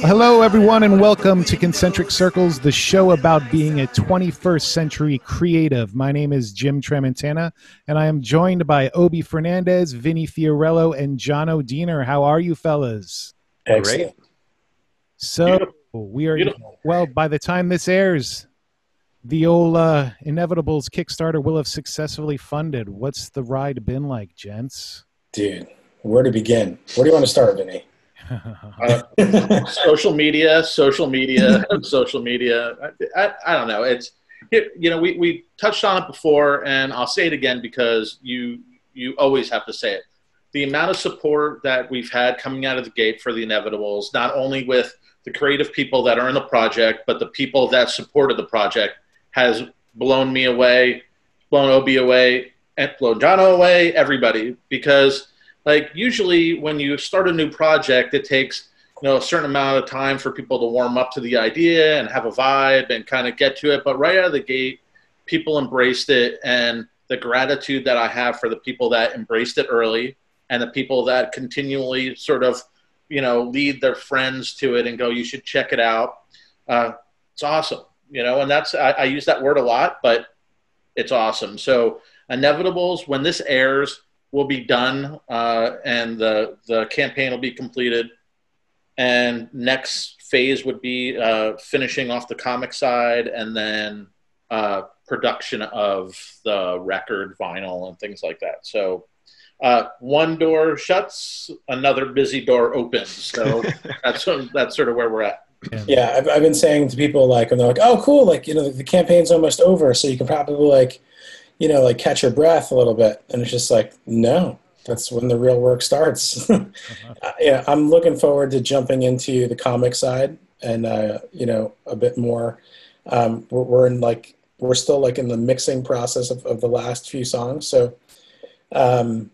Hello, everyone, and welcome to Concentric Circles, the show about being a 21st century creative. My name is Jim Tramontana, and I am joined by Obi Fernandez, Vinny Fiorello, and John O'Diener. How are you, fellas? Excellent. So we are Beautiful. well. By the time this airs, the old uh, Inevitables Kickstarter will have successfully funded. What's the ride been like, gents? Dude, where to begin? Where do you want to start, Vinny? Uh, social media, social media, social media. I, I, I don't know. It's it, you know we, we touched on it before, and I'll say it again because you you always have to say it. The amount of support that we've had coming out of the gate for the Inevitables, not only with the creative people that are in the project, but the people that supported the project, has blown me away, blown Obi away, and blown Jono away. Everybody, because like usually when you start a new project, it takes you know a certain amount of time for people to warm up to the idea and have a vibe and kind of get to it. But right out of the gate, people embraced it, and the gratitude that I have for the people that embraced it early and the people that continually sort of you know lead their friends to it and go, you should check it out. Uh, it's awesome, you know, and that's I, I use that word a lot, but it's awesome. So inevitables when this airs will be done uh, and the the campaign will be completed. And next phase would be uh, finishing off the comic side and then uh, production of the record vinyl and things like that. So uh, one door shuts another busy door opens. So that's that's sort of where we're at. Yeah, I've, I've been saying to people like, when they're like, "Oh, cool! Like, you know, the campaign's almost over, so you can probably like, you know, like catch your breath a little bit." And it's just like, no, that's when the real work starts. uh, yeah, I'm looking forward to jumping into the comic side and uh, you know a bit more. Um, we're, we're in like we're still like in the mixing process of, of the last few songs, so um,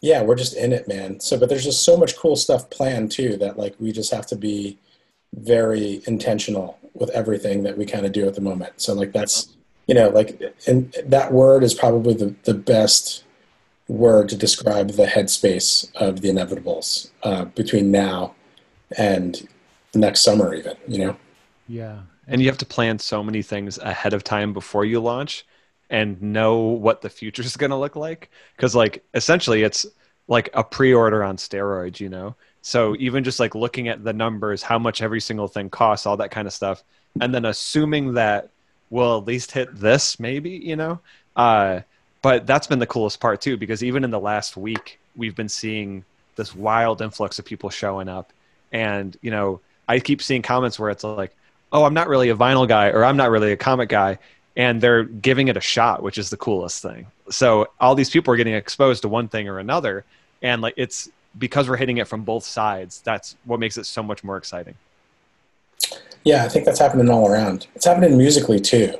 yeah, we're just in it, man. So, but there's just so much cool stuff planned too that like we just have to be very intentional with everything that we kind of do at the moment. So like that's you know like and that word is probably the the best word to describe the headspace of the inevitables uh, between now and next summer even you know? Yeah. and you have to plan so many things ahead of time before you launch and know what the future is going to look like. Because like essentially it's like a pre-order on steroids you know? So even just like looking at the numbers how much every single thing costs all that kind of stuff and then assuming that we'll at least hit this maybe you know? Uh, but that's been the coolest part too because even in the last week we've been seeing this wild influx of people showing up. And you know i keep seeing comments where it's like oh i'm not really a vinyl guy or i'm not really a comic guy and they're giving it a shot which is the coolest thing. So all these people are getting exposed to one thing or another and like it's because we're hitting it from both sides that's what makes it so much more exciting yeah i think that's happening all around. It's happening musically too.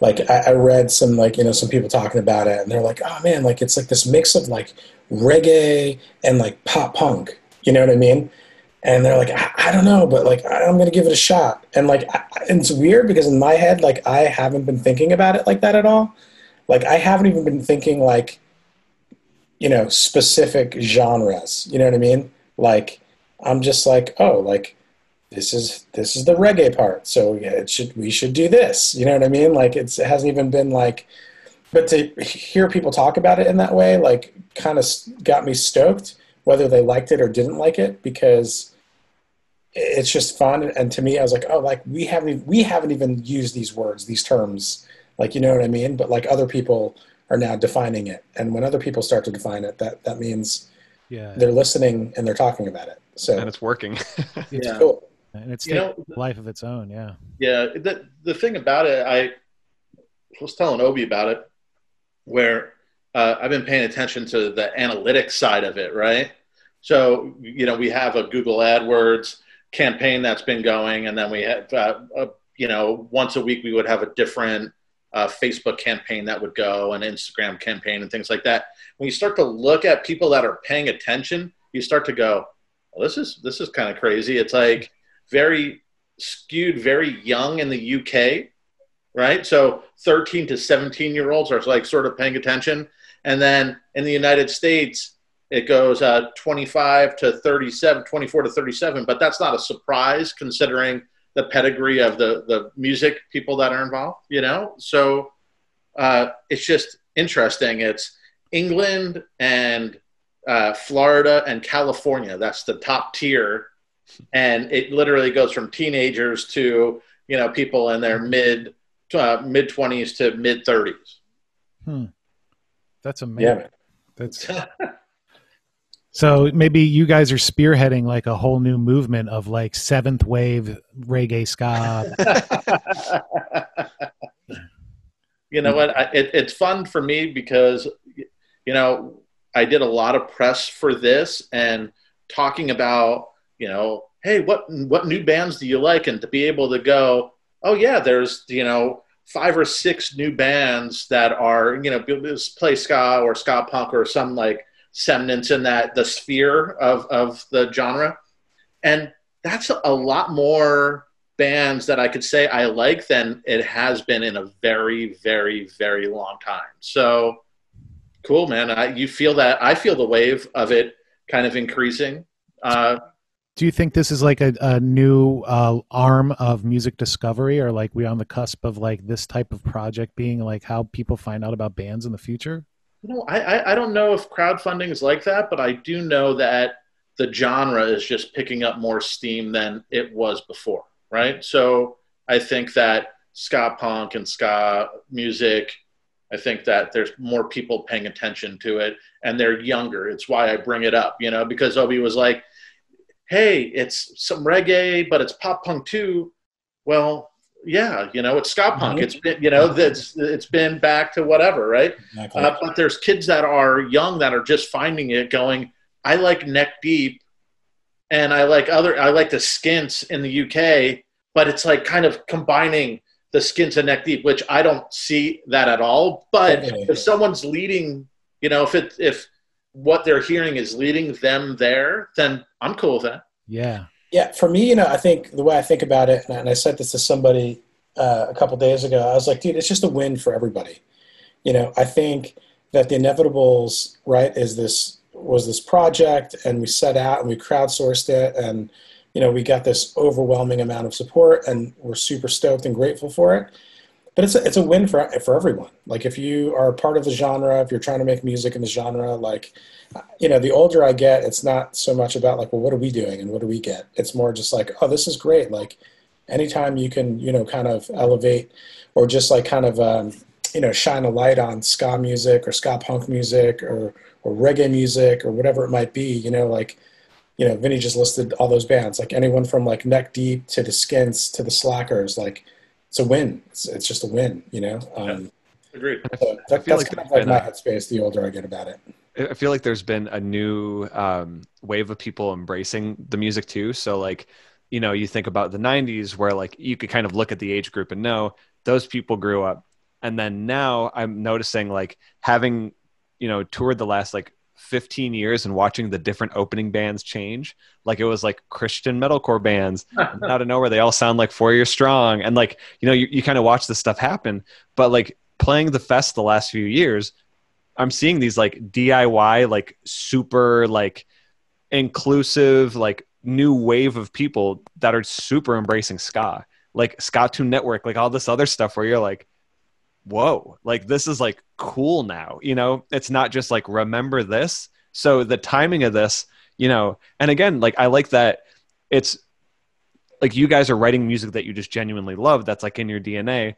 Like I, I read some like you know some people talking about it and they're like oh man like it's like this mix of like reggae and like pop punk. You know what i mean? And they're like i, I don't know but like I- i'm gonna give it a shot. And like I, it's weird because in my head like i haven't been thinking about it like that at all. Like i haven't even been thinking like you know specific genres. You know what i mean? Like i'm just like oh like this is this is the reggae part. So yeah, it should we should do this. You know what i mean? Like it's it hasn't even been like but to hear people talk about it in that way like kind of got me stoked whether they liked it or didn't like it because it's just fun. And to me i was like oh like we haven't we haven't even used these words these terms. Like you know what i mean? But like other people are now defining it. And when other people start to define it that that means Yeah. they're listening and they're talking about it. So and it's working. It's Yeah. cool And it's You know- life of its own. Yeah. Yeah, the the thing about it, I was telling Obi about it, where uh, I've been paying attention to the analytics side of it, right? So you know, we have a Google AdWords campaign that's been going, and then we have, uh, uh, you know, once a week we would have a different uh, Facebook campaign that would go, an Instagram campaign, and things like that. When you start to look at people that are paying attention, you start to go, well, this is this is kind of crazy. It's like very skewed very young in the UK, right? So 13 to 17 year olds are like sort of paying attention. And then in the United States, it goes uh, 25 to 37, 24 to 37, but that's not a surprise considering the pedigree of the, the music people that are involved, you know? So uh, it's just interesting. It's England and uh, Florida and California. That's the top tier. And it literally goes from teenagers to, you know, people in their mid, uh, mid 20s to mid 30s. Hmm. That's amazing. Yeah. That's so maybe you guys are spearheading like a whole new movement of like seventh wave reggae ska. you know what? I, it, it's fun for me because, you know, I did a lot of press for this and talking about, you know, hey, what what new bands do you like? And to be able to go, oh yeah, there's you know five or six new bands that are you know play ska or ska punk or some like semblance in that the sphere of of the genre, and that's a lot more bands that I could say I like than it has been in a very very very long time. So cool, man. I, you feel that I feel the wave of it kind of increasing. Uh, Do you think this is like a, a new uh, arm of music discovery, or like we on the cusp of like this type of project being like how people find out about bands in the future? you know, I, I, I don't know if crowdfunding is like that, but I do know that the genre is just picking up more steam than it was before, right? So I think that ska punk and ska music, I think that there's more people paying attention to it and they're younger. It's why I bring it up, you know, because Obi was like, hey, it's some reggae, but it's pop punk too. Well, yeah, you know, it's ska punk. Mhm. It's been, you know, that's it's been back to whatever, right? Exactly. Uh, but there's kids that are young that are just finding it, going, I like Neck Deep, and I like other, I like the Skints in the UK, but it's like kind of combining the Skints and Neck Deep, which I don't see that at all. But Okay. if someone's leading, you know, if it if what they're hearing is leading them there, then I'm cool with that. Yeah. Yeah, for me, you know, I think the way I think about it, and I said this to somebody uh, a couple days ago, I was like, dude, it's just a win for everybody. You know, I think that the inevitables, right, is this was this project, and we set out and we crowdsourced it, and you know, we got this overwhelming amount of support, and we're super stoked and grateful for it. But it's a, it's a win for for everyone. Like if you are part of the genre, if you're trying to make music in the genre, like you know, the older I get, it's not so much about like, well, what are we doing and what do we get? It's more just like, oh, this is great. Like, anytime you can, you know, kind of elevate or just like kind of, um, you know, shine a light on ska music or ska punk music or or reggae music or whatever it might be, you know, like, you know, Vinny just listed all those bands, like anyone from like Neck Deep to the Skints to the Slackers, like, it's a win. It's, it's just a win, you know. Um, Agreed. so that, feel that's like kind of like my headspace the older I get about it. I feel like there's been a new um, wave of people embracing the music too. So like, you know, you think about the '90s where like you could kind of look at the age group and know those people grew up, and then now I'm noticing like having, you know, toured the last like 15 years and watching the different opening bands change. Like it was like Christian metalcore bands, and out of nowhere they all sound like Four years Strong, and like you know you, you kind of watch this stuff happen. But like playing the fest the last few years, I'm seeing these like DIY, like super like inclusive, like new wave of people that are super embracing ska, like Skatune Network, like all this other stuff where you're like, whoa, like this is like cool now. You know, it's not just like remember this. So the timing of this, you know, and again, like I like that it's like you guys are writing music that you just genuinely love that's like in your DNA,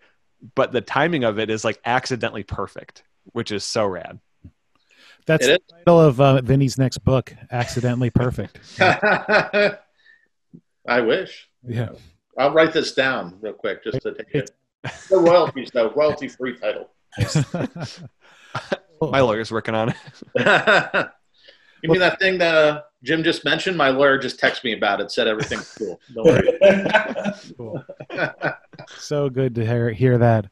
but the timing of it is like accidentally perfect, which is so rad. That's the title of uh, Vinny's next book, Accidentally Perfect. I wish. Yeah. I'll write this down real quick just to take it. The royalties, though, royalty free title. My lawyer's working on it. you mean that thing that uh, Jim just mentioned? My lawyer just texted me about it, said everything's cool. Don't worry. Cool. so good to hear, hear that.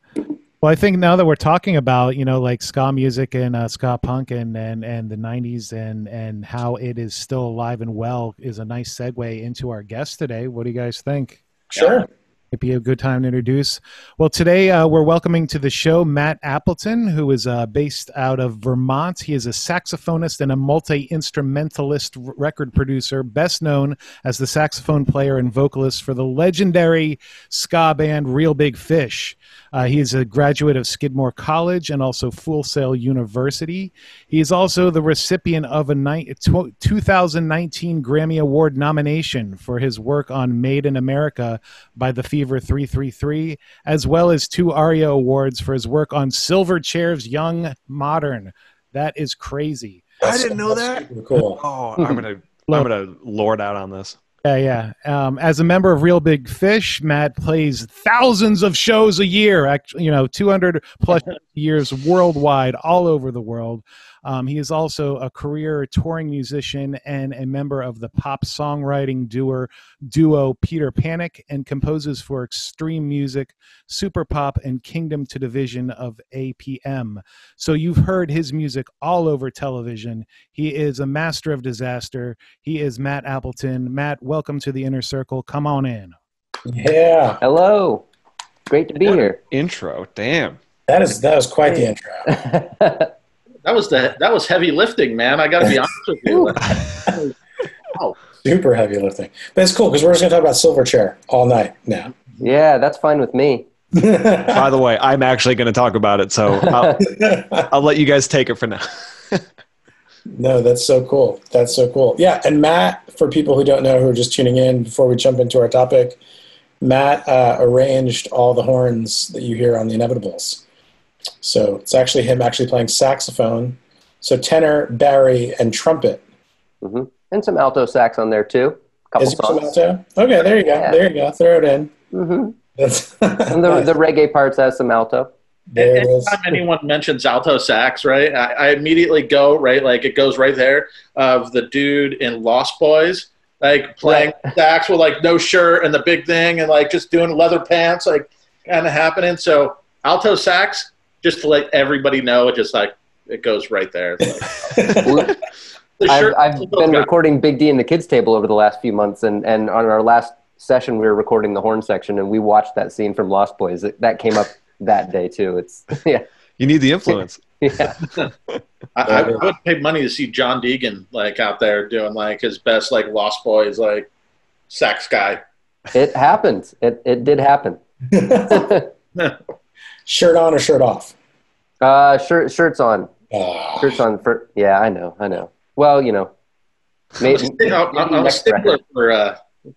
Well, I think now that we're talking about you know like ska music and uh, ska punk and, and and the '90s and and how it is still alive and well is a nice segue into our guest today. What do you guys think? Sure. It'd be a good time to introduce. Well, today uh, we're welcoming to the show Matt Appleton, who is uh, based out of Vermont. He is a saxophonist and a multi instrumentalist record producer, best known as the saxophone player and vocalist for the legendary ska band Real Big Fish. Uh, he is a graduate of Skidmore College and also Full Sail University. He is also the recipient of a ni- 2019 Grammy Award nomination for his work on Made in America by the Fever 333, as well as two ARIA Awards for his work on Silverchair's Young Modern. That is crazy. I didn't know that. Cool. Oh, I'm gonna I'm gonna lord out on this. Yeah, yeah. Um, as a member of Real Big Fish, Matt plays thousands of shows a year. Actually, you know, 200 plus years worldwide, all over the world. Um, he is also a career touring musician and a member of the pop songwriting duo, duo Peter Panic and composes for Extreme Music, Super Pop, and Kingdom to Division of APM. So you've heard his music all over television. He is a master of disaster. He is Matt Appleton. Matt, welcome to the inner circle. Come on in. Yeah, Hello. Great to be here. Intro. Damn. that is that was quite the intro. That was the that was heavy lifting, man. I got to be honest with you. wow. Super heavy lifting, but it's cool because we're just gonna talk about Silverchair all night now. yeah, that's fine with me. By the way, I'm actually going to talk about it, so I'll, I'll let you guys take it for now. No, that's so cool. That's so cool. Yeah, and Matt, for people who don't know who are just tuning in before we jump into our topic, Matt uh, arranged all the horns that you hear on the Inevitables. So it's actually him actually playing saxophone, so tenor, barry, and trumpet. hmm And some alto sax on there too. A couple Is there some alto? Okay, there you go. Yeah. There you go. Throw it in. hmm And the, the reggae parts has some alto. there it is. Anytime anyone mentions alto sax, right, I, I immediately go right, like it goes right there of the dude in Lost Boys, like playing sax with like no shirt and the big thing, and like just doing leather pants, like kind of happening. So alto sax, just to let everybody know, it just like it goes right there. Like, the I've, I've been recording Big D and the Kids Table over the last few months, and, and on our last session, we were recording the horn section, and we watched that scene from Lost Boys. That, that came up that day too. It's yeah, You need the influence. yeah. I, I would pay money to see John Deegan like out there doing like his best like Lost Boys like sax guy. It happened. It it did happen. Shirt on or shirt off? uh, shirt shirts on. Ah, Shirts on for yeah. I know. I know. Well, you know, maybe, I'm, I'm, I'm a stickler for uh,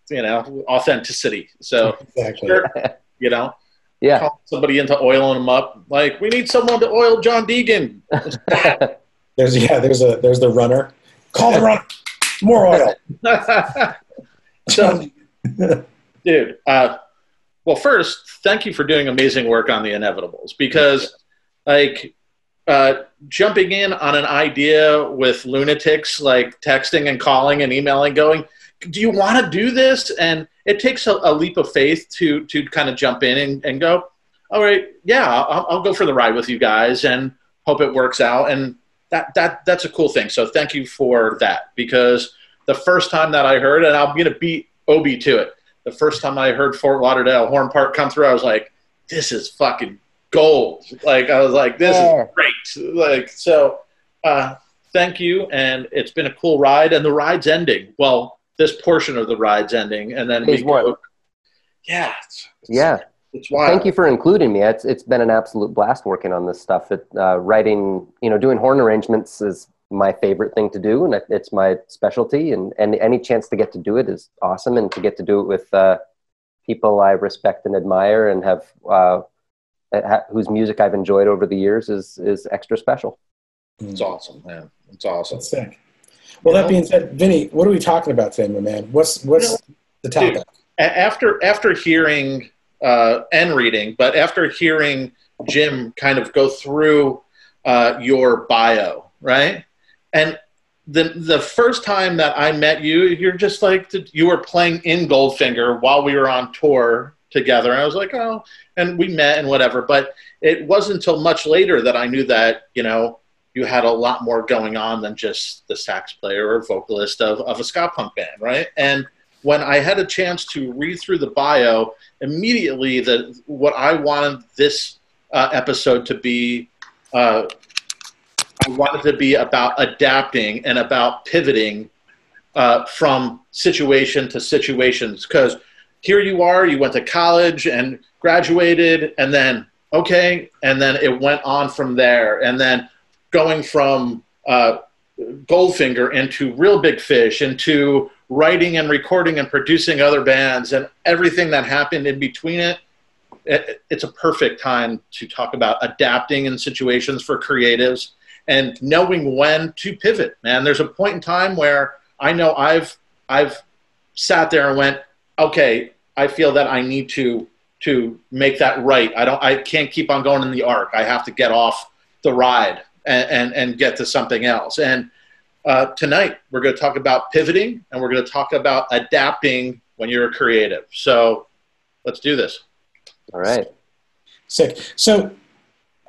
you know authenticity. So exactly. sure, you know, Yeah. call somebody into oiling them up. Like we need someone to oil John Deegan. There's yeah. There's a there's the runner. Call the runner. More oil. so, dude. Uh, well, first, thank you for doing amazing work on the Inevitables because, like, uh, jumping in on an idea with lunatics, like texting and calling and emailing, going, "Do you want to do this?" And it takes a, a leap of faith to to kind of jump in and, and go, "All right, yeah, I'll, I'll go for the ride with you guys and hope it works out." And that that that's a cool thing. So thank you for that because the first time that I heard, and I'm gonna beat Obi to it. The first time I heard Fort Lauderdale horn Park come through, I was like, "This is fucking gold!" Like I was like, "This Yeah. is great!" Like so. Uh, thank you, and it's been a cool ride. And the ride's ending. Well, this portion of the ride's ending, and then Phase we one. go. Yeah, it's, it's, yeah. It's wild. Thank you for including me. It's it's been an absolute blast working on this stuff. It, uh, writing, you know, doing horn arrangements is my favorite thing to do, and it's my specialty. And and any chance to get to do it is awesome, and to get to do it with uh, people I respect and admire, and have uh, ha- whose music I've enjoyed over the years is is extra special. It's awesome, man. It's awesome. That's sick. Well, that being said, Vinny, what are we talking about today, my man? What's what's the topic? Dude. After after hearing uh, and reading, but after hearing Jim kind of go through uh, your bio, right? And the the first time that I met you, you're just like you were playing in Goldfinger while we were on tour together. And I was like, oh, and we met and whatever. But it wasn't until much later that I knew that you know you had a lot more going on than just the sax player or vocalist of, of a ska punk band, right? And when I had a chance to read through the bio, immediately that what I wanted this uh, episode to be, uh, I wanted to be about adapting and about pivoting uh, from situation to situations. Because here you are, you went to college and graduated, and then okay, and then it went on from there, and then going from uh, Goldfinger into Real Big Fish into writing and recording and producing other bands and everything that happened in between it, it, it's a perfect time to talk about adapting in situations for creatives and knowing when to pivot man there's a point in time where i know i've i've sat there and went okay i feel that i need to to make that right i don't i can't keep on going in the arc i have to get off the ride and and, and get to something else and uh, tonight, we're going to talk about pivoting and we're going to talk about adapting when you're a creative. So let's do this. All right. Sick. So,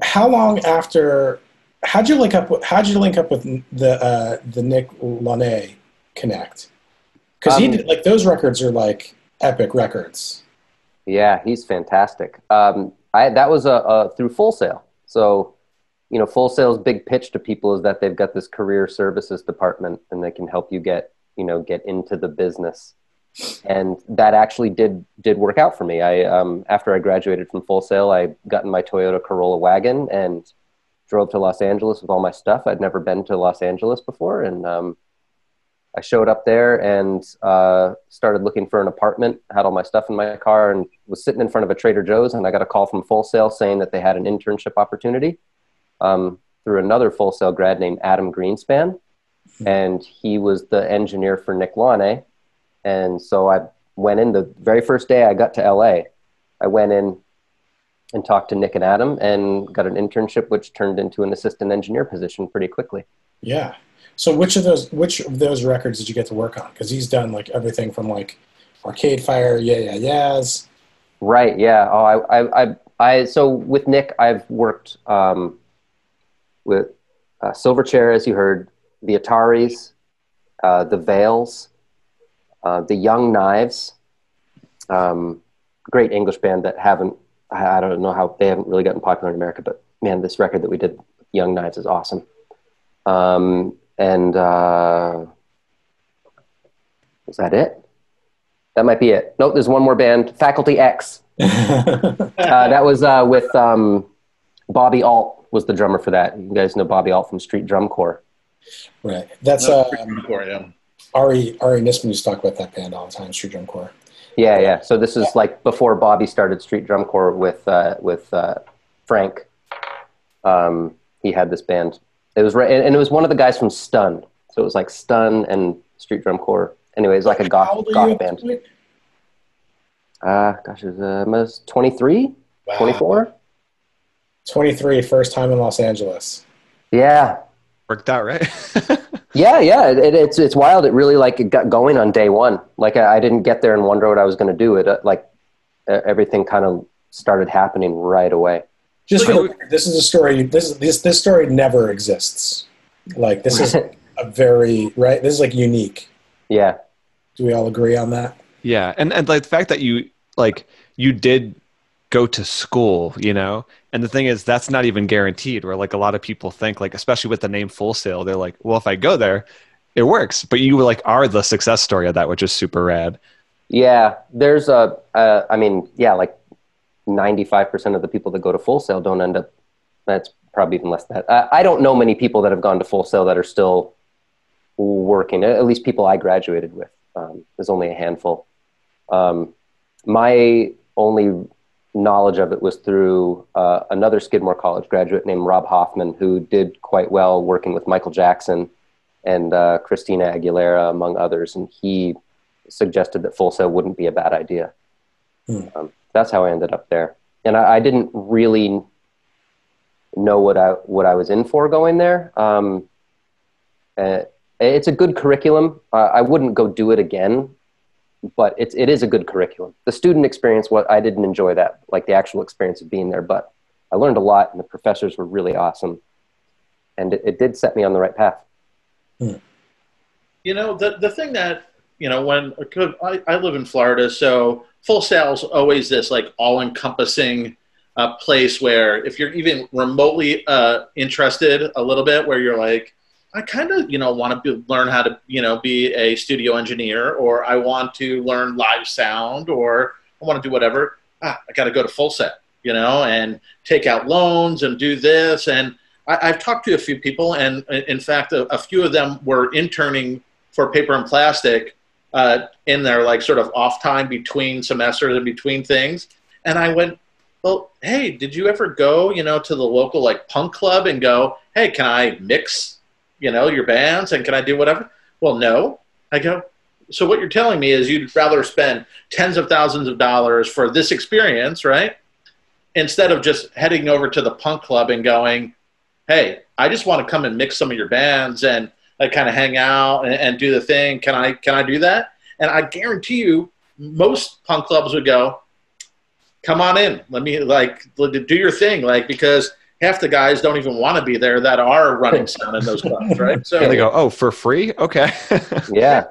how long after? How'd you link up? With, how'd you link up with the uh, the Nick Launay Connect? Because he Um, did like those records are like epic records. Yeah, he's fantastic. Um, I that was a, a through Full Sail. So, you know, Full Sail's big pitch to people is that they've got this career services department and they can help you get you know get into the business. And that actually did did work out for me. I um, after I graduated from Full Sail, I got in my Toyota Corolla wagon and drove to Los Angeles with all my stuff. I'd never been to Los Angeles before, and um, I showed up there and uh, started looking for an apartment. Had all my stuff in my car and was sitting in front of a Trader Joe's, and I got a call from Full Sail saying that they had an internship opportunity um, through another Full Sail grad named Adam Greenspan, and he was the engineer for Nick Launay. And so I went in the very first day I got to LA. I went in and talked to Nick and Adam and got an internship, which turned into an assistant engineer position pretty quickly. Yeah. So which of those which of those records did you get to work on? Because he's done like everything from like Arcade Fire, Yeah Yeah Yeahs. Right. Yeah. Oh, I, I, I, I so with Nick, I've worked um, with uh, Silverchair, as you heard, the Ataris, uh, the Veils, uh, the Young Knives, um, great English band that haven't, I I don't know how they haven't really gotten popular in America, but man, this record that we did, Young Knives, is awesome. Um, and uh, is that it? That might be it. Nope, there's one more band, Faculty X. Uh, that was uh, with um, Bobby Alt was the drummer for that. You guys know Bobby Alt from Street Drum Corps. right. That's No, uh, pretty cool, yeah. Ari Ari Nisman used to talk about that band all the time, Street Drum Corps. Yeah, yeah. So this is like before Bobby started Street Drum Corps with uh, with uh, Frank. Um, he had this band. It was right, and and it was one of the guys from Stun. So it was like Stun and Street Drum Corps. Anyway, it's like a goth, old are you goth band. point? Uh, gosh, it was, uh, I was 23, Wow. 24? 23, first time in Los Angeles. Yeah, Worked out, right? Yeah, yeah, it, it's it's wild. It really like it got going on day one. Like I, I didn't get there and wonder what I was going to do. It uh, like uh, everything kind of started happening right away. Just So for, this is a story. This this this story never exists. Like this is a very right. This is like unique. Yeah, Do we all agree on that? Yeah, and and like the fact that you like you did go to school, you know, and the thing is that's not even guaranteed. Where like a lot of people think, like especially with the name Full Sail, they're like, well, if I go there, it works. But you like are the success story of that, which is super rad. yeah. There's a, uh, I mean, yeah, like ninety five percent of the people that go to Full Sail don't end up. That's probably even less than that. I, I don't know many people that have gone to Full Sail that are still working. At least people I graduated with. Um, there's only a handful. Um, my only knowledge of it was through uh, another Skidmore College graduate named Rob Hoffman, who did quite well working with Michael Jackson and uh, Christina Aguilera, among others. And he suggested that Full Sail wouldn't be a bad idea. Hmm. Um, that's how I ended up there. And I, I didn't really know what I what I was in for going there. Um, uh, it's a good curriculum. Uh, I wouldn't go do it again, but it's it is a good curriculum. The student experience, what I didn't enjoy that, like the actual experience of being there, but I learned a lot, and the professors were really awesome, and it, it did set me on the right path. You know, the the thing that you know, when I, I live in Florida, so Full Sail is always this like all encompassing uh, place where if you're even remotely uh, interested a little bit, where you're like, I kind of, you know, want to learn how to, you know, be a studio engineer, or I want to learn live sound, or I want to do whatever. Ah, I got to go to Full Sail, you know, and take out loans and do this. And I, have talked to a few people, and in fact, a, a, few of them were interning for Paper and Plastick uh, in their like sort of off time between semesters and between things. And I went, well, hey, did you ever go, you know, to the local like punk club and go, hey, can I mix you know, your bands and can I do whatever? Well, no. I go, so what you're telling me is you'd rather spend tens of thousands of dollars for this experience, right? Instead of just heading over to the punk club and going, hey, I just want to come and mix some of your bands and like kind of hang out and, and do the thing. Can I can I do that? And I guarantee you, most punk clubs would go, come on in. Let me like do your thing, like because half the guys don't even want to be there that are running sound in those clubs, right? So and they go, "Oh, for free? Okay." yeah.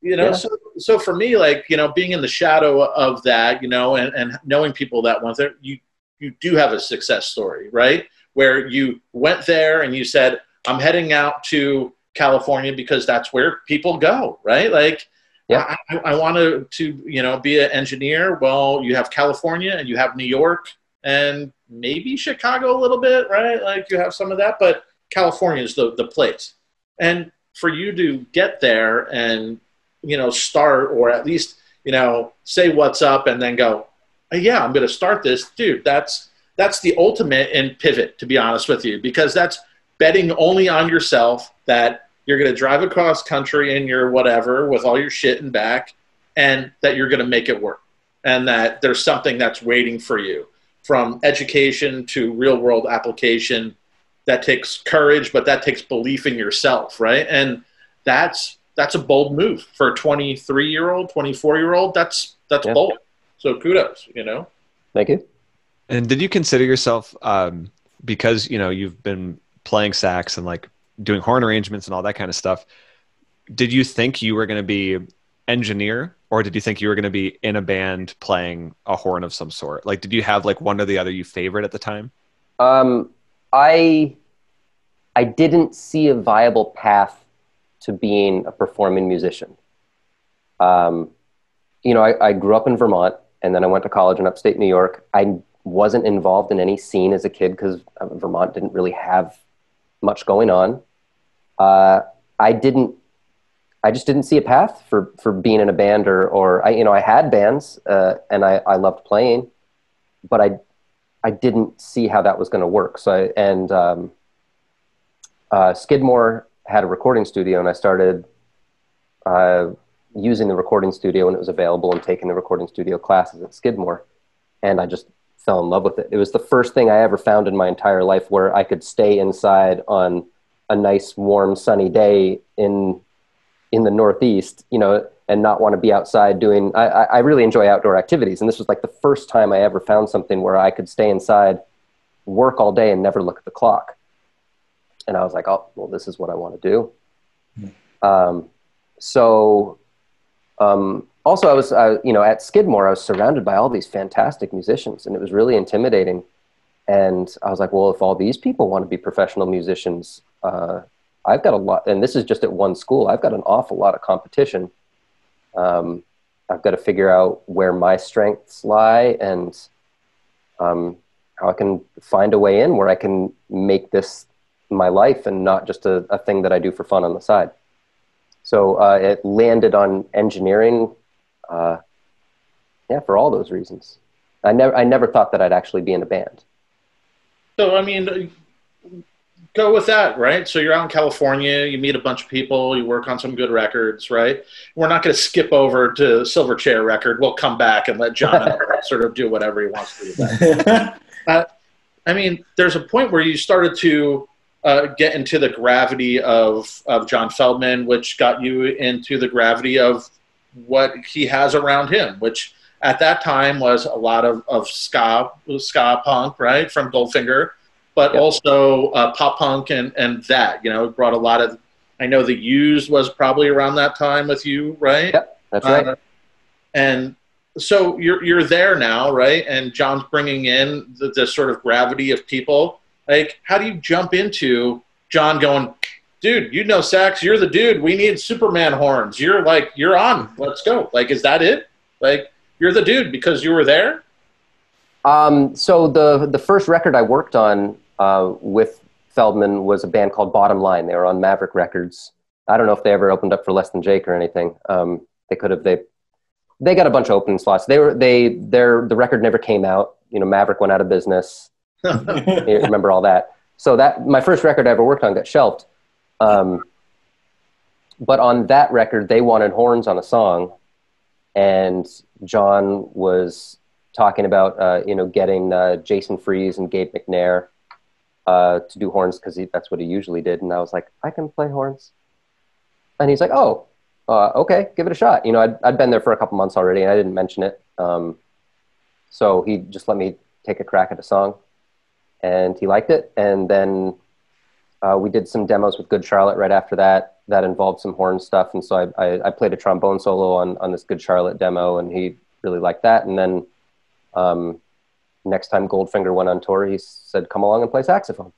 You know, Yeah. so so for me, like you know, being in the shadow of that, you know, and, and knowing people that went there, you you do have a success story, right? Where you went there and you said, "I'm heading out to California because that's where people go," right? Like, Yeah. I, I want to to you know be an engineer. Well, you have California and you have New York and maybe Chicago a little bit, right? Like you have some of that, but California is the the place. And for you to get there and you know start or at least you know say what's up and then go, "Uh, yeah, I'm going to start this, dude. That's that's the ultimate in pivot, to be honest with you, because that's betting only on yourself that you're going to drive across country in your whatever with all your shit and back, and that you're going to make it work, and that there's something that's waiting for you from education to real world application that takes courage but that takes belief in yourself right and that's that's a bold move for a 23 year old 24 year old that's that's Yeah. bold so kudos you know Thank you. And did you consider yourself um, because you know you've been playing sax and like doing horn arrangements and all that kind of stuff? Did you think you were going to be engineer, or did you think you were going to be in a band playing a horn of some sort? Like, did you have like one or the other you favorite at the time? Um, I I didn't see a viable path to being a performing musician. Um, you know, I, I grew up in Vermont, and then I went to college in upstate New York. I wasn't involved in any scene as a kid because Vermont didn't really have much going on. Uh, I didn't. I just didn't see a path for, for being in a band or, or I, you know, I had bands uh, and I, I loved playing, but I I didn't see how that was going to work. So, I, and um, uh, Skidmore had a recording studio, and I started uh, using the recording studio when it was available and taking the recording studio classes at Skidmore. And I just fell in love with it. It was the first thing I ever found in my entire life where I could stay inside on a nice, warm, sunny day in in the Northeast, you know, and not want to be outside doing. I, I I really enjoy outdoor activities, and this was like the first time I ever found something where I could stay inside, work all day, and never look at the clock. And I was like, oh, well, this is what I want to do. Um, so, um, also, I was, uh, you know, at Skidmore, I was surrounded by all these fantastic musicians, and it was really intimidating. And I was like, well, if all these people want to be professional musicians, uh, I've got a lot, and this is just at one school. I've got an awful lot of competition. Um, I've got to figure out where my strengths lie and um, how I can find a way in where I can make this my life and not just a, a thing that I do for fun on the side. So uh, it landed on engineering, uh, yeah, for all those reasons. I never, I never thought that I'd actually be in a band. So I mean, go with that, right? So you're out in California, you meet a bunch of people, you work on some good records, right? We're not going to skip over to Silverchair record. We'll come back and let John sort of do whatever he wants to do. That. I mean, there's a point where you started to uh, get into the gravity of of John Feldmann, which got you into the gravity of what he has around him, which at that time was a lot of, of ska, ska punk, right, from Goldfinger, but Yep. also uh, pop punk and, and that, you know, brought a lot of, I know the used was probably around that time with you, right? Yep, that's right. Uh, and so you're you're there now, right? And John's bringing in the, the sort of gravity of people. Like, how do you jump into John going, dude? You know sax. You're the dude. We need Superman horns. You're like, you're on. Let's go. Like, is that it? Like, you're the dude because you were there. Um, so the the first record I worked on uh, with Feldmann was a band called Bottom Line. They were on Maverick Records. I don't know if they ever opened up for Less Than Jake or anything. Um, they could have. They they got a bunch of opening slots. They were they their the record never came out. You know, Maverick went out of business. remember all that. So that my first record I ever worked on got shelved. Um, but on that record, they wanted horns on a song, and John was talking about uh, you know getting uh, Jason Freese and Gabe McNair uh, to do horns because that's what he usually did. And I was like, I can play horns. And he's like, Oh, uh, okay, give it a shot. You know, I'd, I'd been there for a couple months already, and I didn't mention it. Um, so he just let me take a crack at a song, and he liked it. And then uh, we did some demos with Good Charlotte right after that. That involved some horn stuff, and so I, I, I played a trombone solo on on this Good Charlotte demo, and he really liked that. And then um, next time Goldfinger went on tour, he said, "Come along and play saxophone."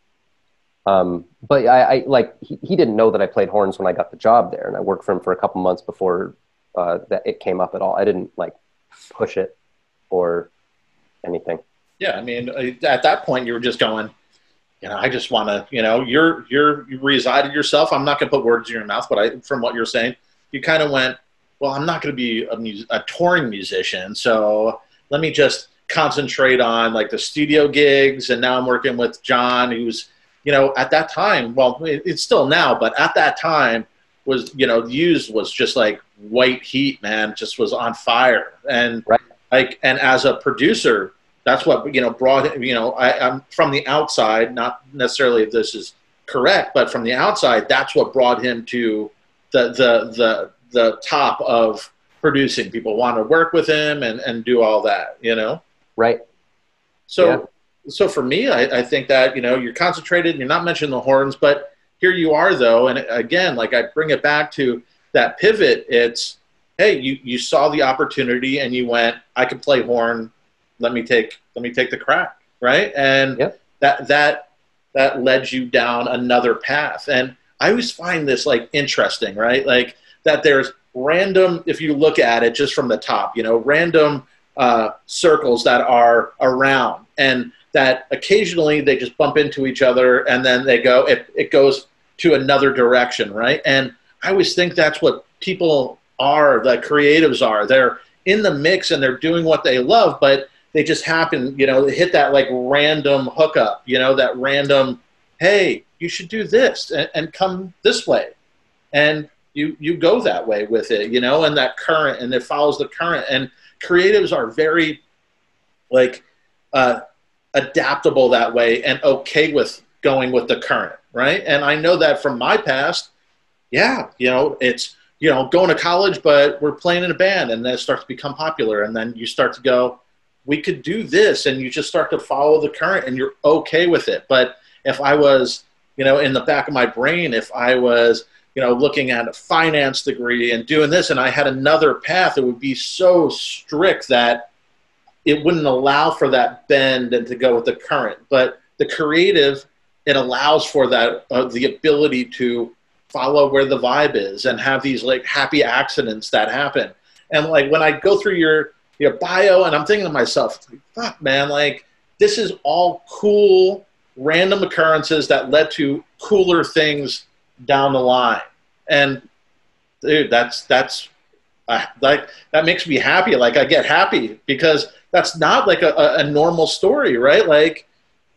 Um, but I, I like he, he, didn't know that I played horns when I got the job there, and I worked for him for a couple months before uh, that it came up at all. I didn't like push it or anything. Yeah, I mean, uh, at that point, you were just going, you know, I just want to, you know, you're you're you resided yourself. I'm not going to put words in your mouth, but I, from what you're saying, you kind of went, well, I'm not going to be a, mu- a touring musician, so let me just concentrate on like the studio gigs. And now I'm working with John, who's, you know, at that time, well, it's still now, but at that time was, you know, used was just like white heat, man, just was on fire. And right. like, and as a producer, that's what, you know, brought, you know, I, I'm from the outside, not necessarily if this is correct, but from the outside, that's what brought him to the, the, the, the top of producing. People want to work with him and, and do all that, you know? Right. So, yeah. so for me, I, I think that you know you're concentrated. and You're not mentioning the horns, but here you are though, and again, like I bring it back to that pivot. It's hey, you you saw the opportunity and you went, I can play horn. Let me take let me take the crack, right? And yep. that that that led you down another path. And I always find this like interesting, right? Like that there's random if you look at it just from the top, you know, random uh, circles that are around. And that occasionally they just bump into each other and then they go it, it goes to another direction right? And i always think that's what people are the creatives are. They're in the mix and they're doing what they love but they just happen you know hit that like random hookup you know that random hey you should do this and, and come this way. And you you go that way with it you know and that current and it follows the current and creatives are very like uh, adaptable that way and okay with going with the current, right? And I know that from my past. Yeah, you know, it's you know going to college, but we're playing in a band, and then it starts to become popular, and then you start to go, we could do this, and you just start to follow the current, and you're okay with it. But if I was, you know, in the back of my brain, if I was you know, looking at a finance degree and doing this, and I had another path, it would be so strict that it wouldn't allow for that bend and to go with the current. But the creative, it allows for that uh, the ability to follow where the vibe is and have these like happy accidents that happen. And like when I go through your your bio, and I'm thinking to myself, fuck, man, like this is all cool random occurrences that led to cooler things down the line. And dude, that's that's uh, like that makes me happy. Like I get happy because that's not like a, a normal story, right? Like,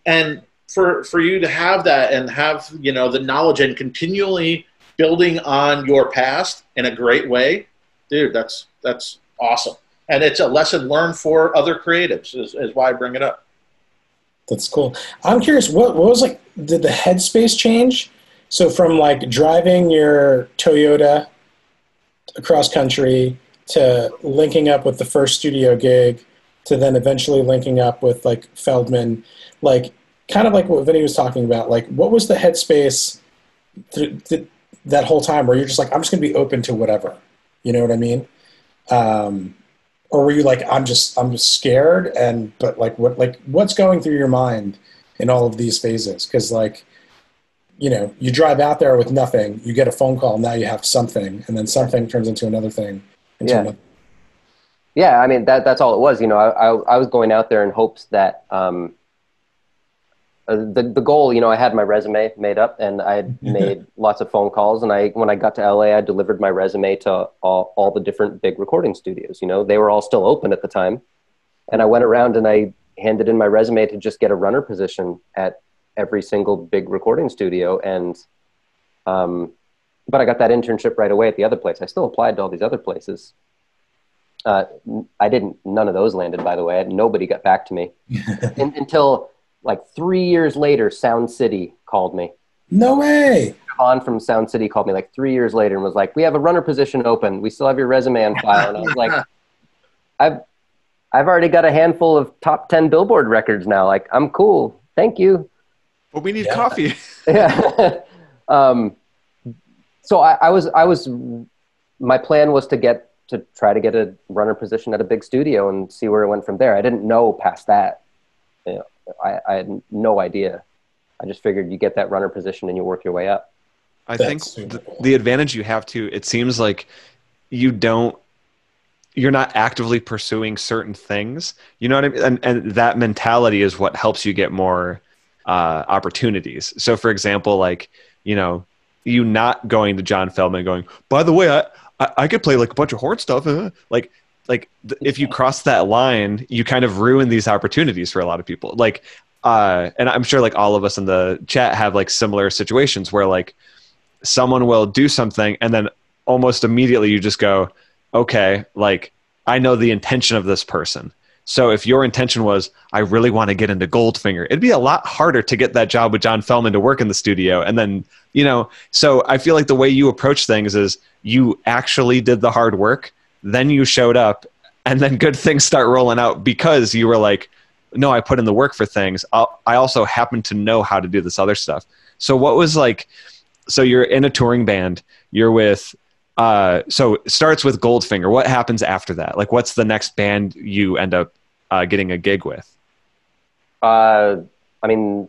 and for for you to have that and have you know the knowledge and continually building on your past in a great way, dude, that's that's awesome. And it's a lesson learned for other creatives. Is, is why I bring it up. That's cool. I'm curious. What, what was like? Did the headspace change? So from like driving your Toyota across country to linking up with the first studio gig to then eventually linking up with like Feldmann, like kind of like what Vinny was talking about, like what was the headspace? Did, did, that whole time where you're just like, I'm just going to be open to whatever. You know what I mean? Um, or were you like, I'm just, I'm just scared, and but like, what, like, what's going through your mind in all of these phases? Because like, you know, you drive out there with nothing, you get a phone call, now you have something, and then something turns into another thing. Into Yeah. another- Yeah, I mean that that's all it was. You know, I I, I was going out there in hopes that um, uh, the the goal. You know, I had my resume made up, and I had made lots of phone calls. And I when I got to LA, I delivered my resume to all all the different big recording studios. You know, they were all still open at the time, and I went around and I handed in my resume to just get a runner position at every single big recording studio and. Um, but I got that internship right away at the other place. I still applied to all these other places. Uh, I didn't. None of those landed, by the way. Nobody got back to me Un until like three years later. Sound City called me. No way. Con from Sound City called me like three years later and was like, "We have a runner position open. We still have your resume on file." And I was like, "I've I've already got a handful of top ten Billboard records now. Like, I'm cool. Thank you." But we need Yeah. coffee. yeah. um, so I, I was I was my plan was to get to try to get a runner position at a big studio and see where it went from there. I didn't know past that. You know, I, I had no idea. I just figured you get that runner position and you work your way up. I That's think super the, the advantage you have too, it seems like you don't you're not actively pursuing certain things. You know what I mean? And and that mentality is what helps you get more uh, opportunities. So for example, like, you know, you not going to John Feldmann going, by the way, I, I, I could play like a bunch of horn stuff. uh," Like like th- if you cross that line, you kind of ruin these opportunities for a lot of people. Like uh, and I'm sure like all of us in the chat have like similar situations where like someone will do something and then almost immediately you just go okay like i know the intention of this person so if your intention was i really want to get into goldfinger it'd be a lot harder to get that job with john Feldmann to work in the studio. And then you know so i feel like the way you approach things is you actually did the hard work then you showed up and then good things start rolling out because you were like no i put in the work for things. I'll, i also happen to know how to do this other stuff. So what was like so you're in a touring band you're with uh so starts with goldfinger what happens after that like what's the next band you end up uh, getting a gig with Uh, I mean,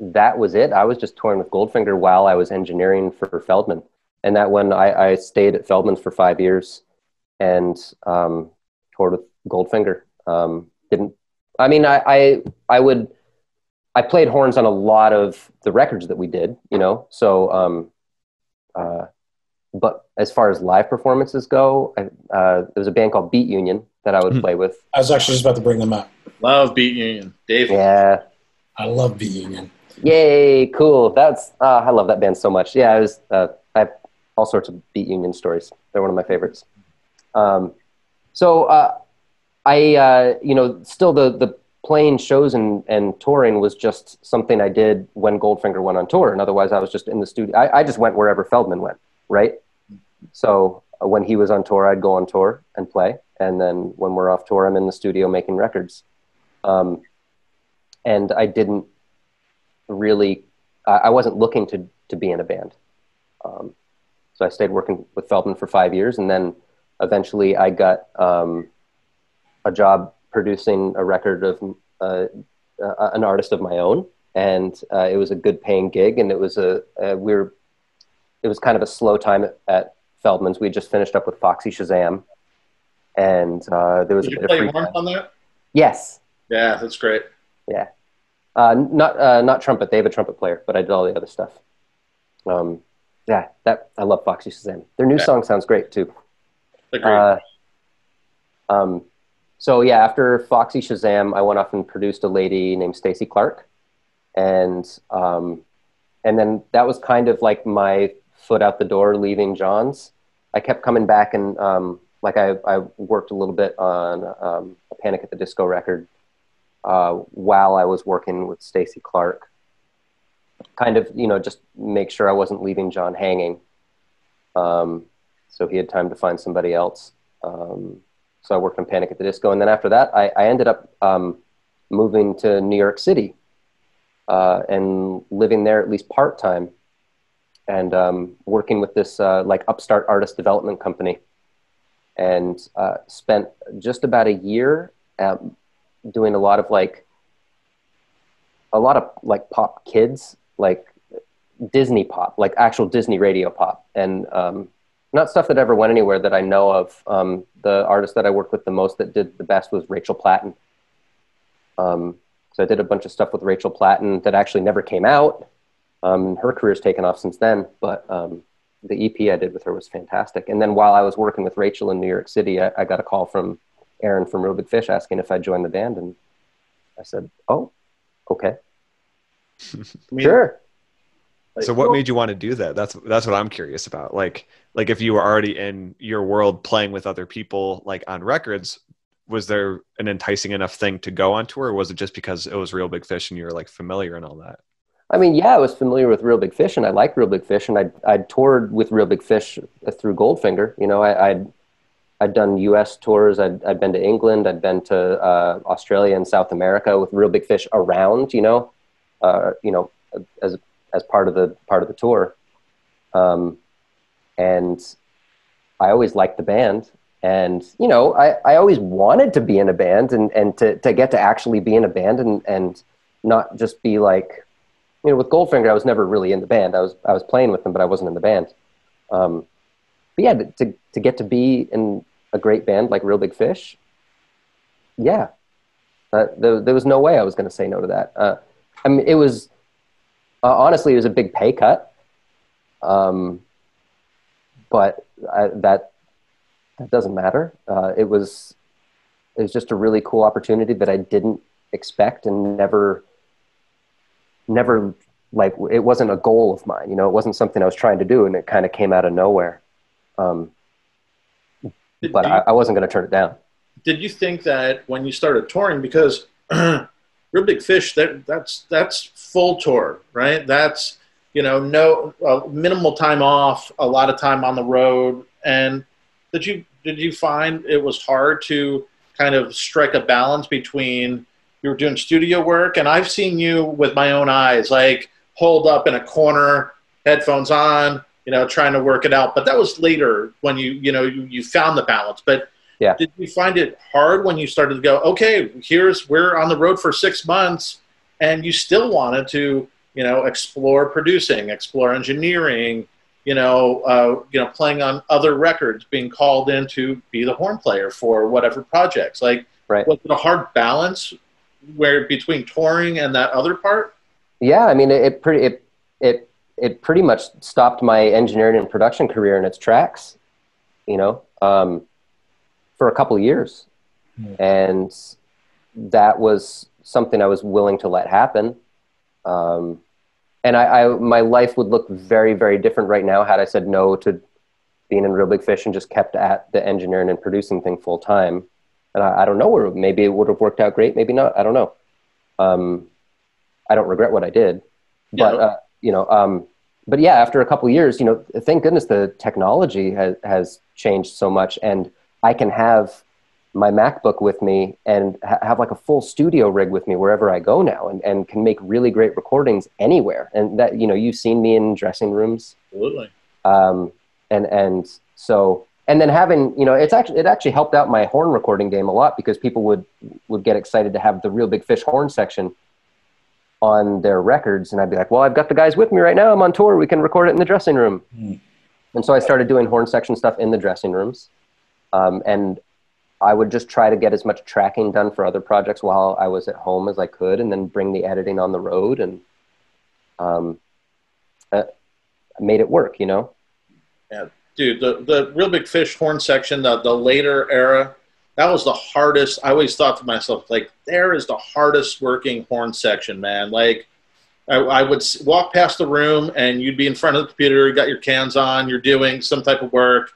that was it. I was just touring with Goldfinger while I was engineering for Feldmann, and that when I, I stayed at Feldmann's for five years and um, toured with Goldfinger. Um, didn't I mean I, I I would I played horns on a lot of the records that we did, you know. So, um, uh, but as far as live performances go, I, uh, there was a band called Beat Union that I would Mhm. play with. I was actually just about to bring them up. Love Beat Union. Dave. Yeah, I love Beat Union. Yay, cool. That's uh, I love that band so much. Yeah, I was uh, I have all sorts of Beat Union stories. They're one of my favorites. Um, so uh, I uh, you know still the the playing shows and and touring was just something I did when Goldfinger went on tour, and otherwise I was just in the studio. I, I just went wherever Feldmann went, right? So uh, when he was on tour, I'd go on tour and play, and then when we're off tour, I'm in the studio making records. Um, and I didn't really I wasn't looking to to be in a band. Um, so I stayed working with Feldmann for five years, and then eventually I got um, a job producing a record of uh, uh, an artist of my own, and uh, it was a good paying gig, and it was a, a we were it was kind of a slow time at, at Feldmann's. We had just finished up with Foxy Shazam, and uh, there was Did a you bit of free time. on that? Yes, Yeah, that's great. Yeah, uh, not uh, not trumpet. They have a trumpet player, but I did all the other stuff. Um, yeah, that I love Foxy Shazam. Their new Yeah. song sounds great too. Great. Uh, um, so yeah, after Foxy Shazam, I went off and produced a lady named Stacy Clark, and um, and then that was kind of like my foot out the door leaving John's. I kept coming back and um, like I, I worked a little bit on um, a Panic at the Disco record uh, while I was working with Stacy Clark. Kind of, you know, just make sure I wasn't leaving John hanging. Um, so he had time to find somebody else. Um, so I worked on Panic at the Disco, and then after that, I, I ended up um, moving to New York City uh, and living there at least part time. And um, working with this uh, like upstart artist development company, and uh, spent just about a year um, doing a lot of like a lot of like pop kids, like Disney pop, like actual Disney radio pop, and um, not stuff that ever went anywhere that I know of. Um, the artist that I worked with the most that did the best was Rachel Platten. Um, so I did a bunch of stuff with Rachel Platten that actually never came out. Um, her career's taken off since then, but um, the EP I did with her was fantastic. And then while I was working with Rachel in New York City, I, I got a call from Aaron from Real Big Fish asking if I'd join the band, and I said, "Oh, okay, sure." like, So what made you want to do that? That's that's what I'm curious about. Like like if you were already in your world playing with other people like on records, was there an enticing enough thing to go on tour or was it just because it was real big fish and you were like familiar and all that? I mean, yeah, I was familiar with Real Big Fish, and I liked Real Big Fish, and I'd, I'd toured with Real Big Fish through Goldfinger. You know, I, I'd I'd done U.S. tours. I'd, I'd been to England. I'd been to uh, Australia and South America with Real Big Fish around. You know, uh, you know, as as part of the part of the tour. Um, and I always liked the band, and you know, I, I always wanted to be in a band and and to to get to actually be in a band and and not just be like you know, with Goldfinger, I was never really in the band. I was I was playing with them, but I wasn't in the band. Um, but yeah, to to get to be in a great band like Real Big Fish, yeah, uh, there, there was no way I was going to say no to that. Uh, I mean, it was uh, honestly, it was a big pay cut, um, but I, that that doesn't matter. Uh, it was it was just a really cool opportunity that I didn't expect and never never like it wasn't a goal of mine you know it wasn't something i was trying to do and it kind of came out of nowhere. Um, did, but do I, I wasn't going to turn it down. Did you think that when you started touring, because Real Big Fish, that that's that's full tour, right? That's you know no uh, minimal time off, a lot of time on the road, and did you did you find it was hard to kind of strike a balance between you were doing studio work, and I've seen you with my own eyes, like holed up in a corner, headphones on, you know, trying to work it out. But that was later when you you know you, you found the balance, but Yeah. did you find it hard when you started to go, okay, here's we're on the road for six months, and you still wanted to, you know, explore producing, explore engineering, you know, uh, you know, playing on other records, being called in to be the horn player for whatever projects. Like, Right. was it a hard balance where between touring and that other part? yeah i mean it, it pretty it, it it pretty much stopped my engineering and production career in its tracks you know um, for a couple of years. And that was something i was willing to let happen. Um, and I, I my life would look very very different right now had i said no to being in real big fish and just kept at the engineering and producing thing full time and I, I don't know where maybe it would have worked out great maybe not i don't know um, i don't regret what i did but Yeah. uh, you know um, but yeah after a couple of years you know thank goodness the technology has, has changed so much and i can have my macbook with me and ha- have like a full studio rig with me wherever i go now and, and can make really great recordings anywhere and that you know you've seen me in dressing rooms Absolutely. um, and and so and then having you know it's actually it actually helped out my horn recording game a lot because people would would get excited to have the real big fish horn section on their records. And i'd be like well i've got the guys with me right now. I'm on tour. We can record it in the dressing room. Hmm. and so i started doing horn section stuff in the dressing rooms. Um, and i would just try to get as much tracking done for other projects while i was at home as i could and then bring the editing on the road and um, uh, made it work you know dude, the, the real big fish horn section, the, the later era, that was the hardest. I always thought to myself, like, there is the hardest working horn section, man. Like, I, I would walk past the room and you'd be in front of the computer, you got your cans on, you're doing some type of work.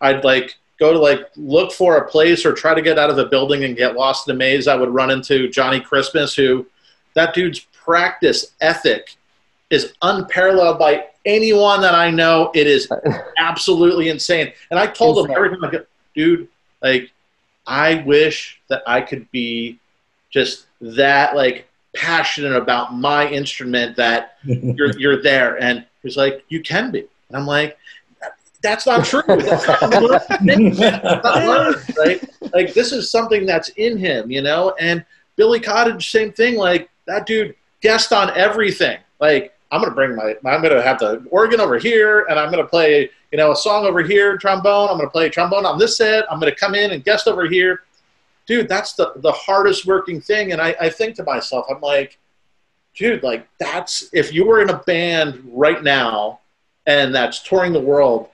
I'd like go to like look for a place or try to get out of the building and get lost in the maze. I would run into Johnny Christmas, who that dude's practice ethic is unparalleled by anyone that I know. It is absolutely insane. And I told him Insane. every time I go, dude, like, I wish that I could be just that, like, passionate about my instrument that you're you're there. And he's like you can be. And i'm like that's not true. That's not right? Like this is something that's in him you know? And billy Kottage same thing. Like that dude guest on everything. Like i'm gonna bring my i'm gonna have the organ over here and i'm gonna play you know a song over here trombone. I'm gonna play trombone on this set. I'm gonna come in and guest over here. Dude that's the the hardest working thing. And i, I think to myself i'm like dude like that's if you were in a band right now and that's touring the world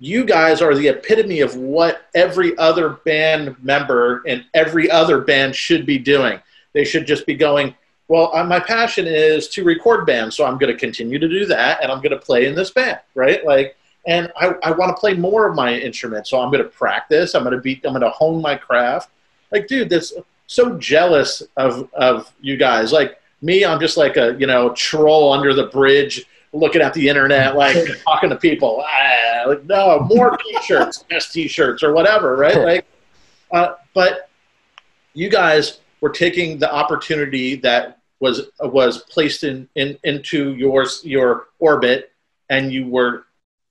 you guys are the epitome of what every other band member and every other band should be doing. They should just be going, well, uh, my passion is to record bands, so I'm going to continue to do that, and I'm going to play in this band, right? Like, and I, I want to play more of my instrument, so I'm going to practice. I'm going to be, I'm going to hone my craft. Like, dude, that's so jealous of of you guys. Like me, I'm just like a you know troll under the bridge looking at the internet, like talking to people. Ah, like, no, more t-shirts, best t-shirts or whatever, right? Like, uh, but you guys were taking the opportunity that was was placed in, in into your your orbit, and you were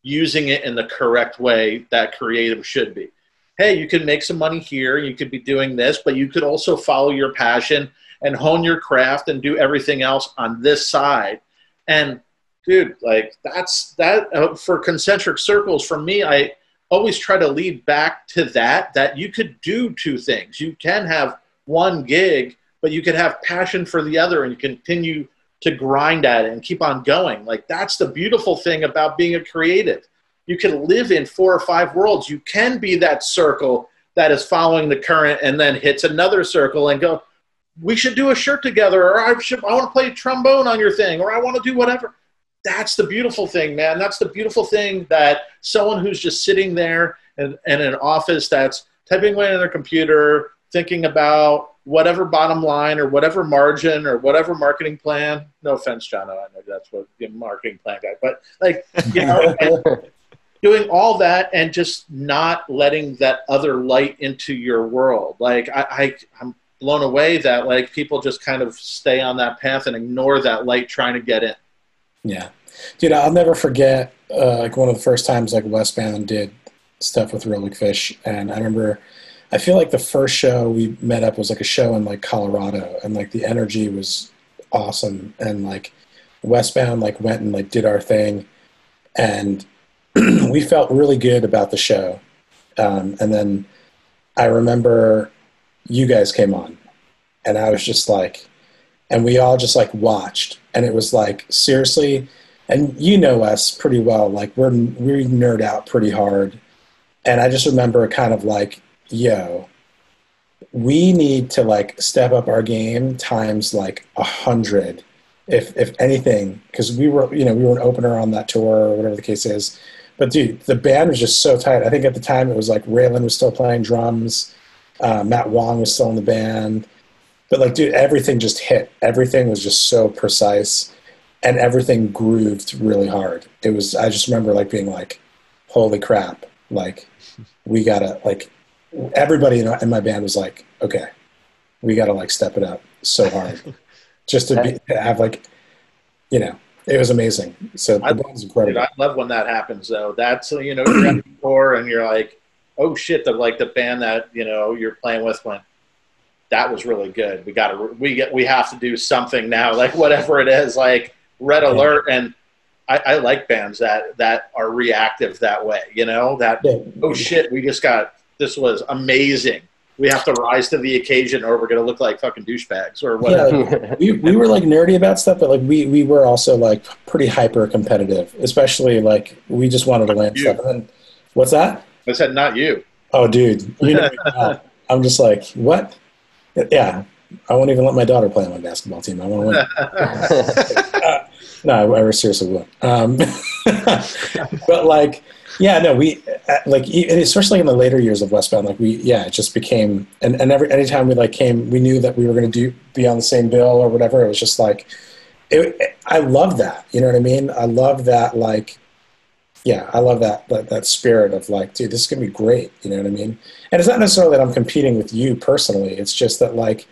using it in the correct way that creative should be. Hey, you can make some money here. You could be doing this, but you could also follow your passion and hone your craft and do everything else on this side. And dude, like that's that uh, for concentric circles. For me, I always try to lead back to that. That you could do two things. You can have one gig, but you could have passion for the other, and continue to grind at it and keep on going. Like that's the beautiful thing about being a creative. You can live in four or five worlds. You can be that circle that is following the current and then hits another circle and go, we should do a shirt together, or I should I want to play trombone on your thing, or I want to do whatever that's the beautiful thing, man. That's the beautiful thing that someone who's just sitting there in, in an office that's typing away on their computer, thinking about whatever bottom line or whatever margin or whatever marketing plan. No offense, John. I know that's what the marketing plan guy, but like, you know, doing all that and just not letting that other light into your world. Like I, I I'm blown away that like people just kind of stay on that path and ignore that light trying to get in. Yeah, dude, I'll never forget uh, like one of the first times like Westbound did stuff with Real Big Fish, and I remember. I feel like the first show we met up was like a show in like Colorado, and like the energy was awesome, and like Westbound like went and like did our thing, and we felt really good about the show. Um, and then I remember you guys came on, and I was just like, and we all just like watched. And it was like seriously and you know us pretty well like we're we nerd out pretty hard. And i just remember kind of like yo we need to like step up our game times like a hundred if if anything because we were you know we were an opener on that tour or whatever the case is but dude the band was just so tight i think at the time it was like ryland was still playing drums uh, matt wong was still in the band but like, dude, everything just hit. Everything was just so precise, and everything grooved really hard. It was. I just remember like being like, "Holy crap!" Like, we gotta like. Everybody in my band was like, "Okay, we gotta like step it up so hard, just to, be, to have like, you know." It was amazing. So I, incredible. Dude, I love when that happens, though. That's you know you're at the tour and you're like, oh shit, the like the band that you know you're playing with went that was really good. We got to we get we have to do something now, like whatever it is, like red alert. And I, I like bands that that are reactive that way. You know that yeah. oh shit, we just got this was amazing. We have to rise to the occasion, or we're gonna look like fucking douchebags, or whatever. Yeah, we we were like nerdy about stuff, but like we we were also like pretty hyper competitive, especially like we just wanted to land stuff. And what's that? I said not you. Oh, dude, you know, I'm just like what? yeah, I won't even let my daughter play on my basketball team. I want to win. uh, no, I, I seriously will. Um, but like, yeah, no, we uh, like, especially in the later years of Westbound, like we, yeah, it just became, and, and every anytime we like came, we knew that we were going to do be on the same bill or whatever. It was just like, it, I love that. You know what I mean? I love that. Like, yeah, I love that, that that spirit of like, dude, this is gonna be great. You know what I mean? And it's not necessarily that I'm competing with you personally. It's just that like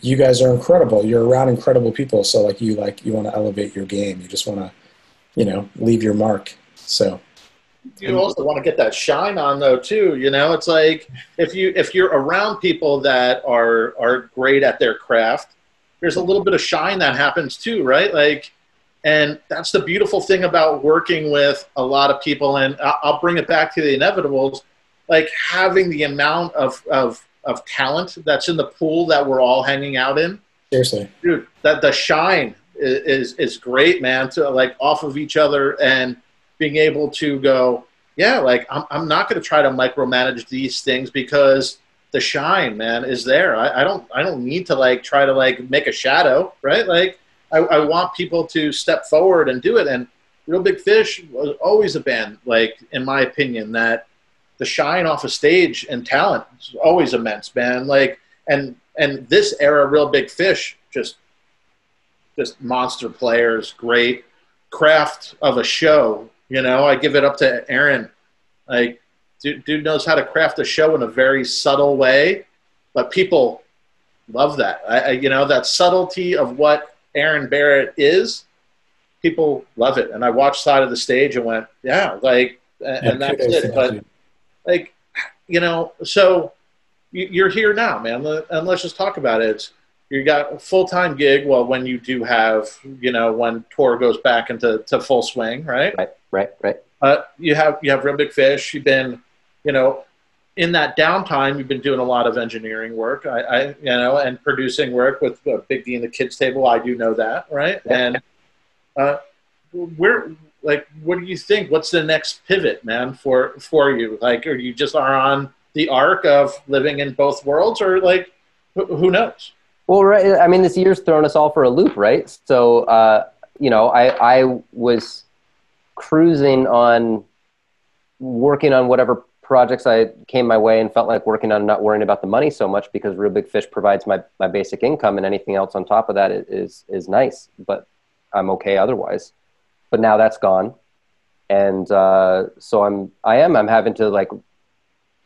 you guys are incredible. You're around incredible people, so like you like you want to elevate your game. You just want to, you know, leave your mark. So you also want to get that shine on though too you know? It's like if you if you're around people that are are great at their craft there's a little bit of shine that happens too right? Like and that's the beautiful thing about working with a lot of people and i'll bring it back to the inevitables like having the amount of of of talent that's in the pool that we're all hanging out in. Seriously, dude that the shine is, is is great man to like off of each other and being able to go yeah like i'm, I'm not going to try to micromanage these things because the shine man is there. I, I don't i don't need to like try to like make a shadow right? Like I, I want people to step forward and do it. And real big fish was always a band like in my opinion that the shine off a stage and talent is always immense man. Like and and this era real big fish just just monster players great craft of a show you know i give it up to aaron. Like dude, dude knows how to craft a show in a very subtle way but people love that. I, I you know that subtlety of what aaron barrett is people love it. And i watched side of the stage and went yeah like and, and that's it. but like you know so you- you're here now man. And let's just talk about it. It's, you got a full-time gig well when you do have you know when tour goes back into to full swing right? Right, right, right. uh, you have you have real big fish. You've been you know in that downtime you've been doing a lot of engineering work. I, I you know and producing work with uh, big d and the kids table. I do know that right? Yeah. and uh, where like what do you think? What's the next pivot man for for you? Like are you just are on the arc of living in both worlds or like who, who knows Well, right. I mean, this year's thrown us all for a loop, right? So, uh, you know, I, I was cruising on working on whatever projects I came my way and felt like working on, not worrying about the money so much because Real Big Fish provides my, my basic income and anything else on top of that is, is, nice, but I'm okay otherwise. But now that's gone. And uh, so I'm, I am, I'm having to like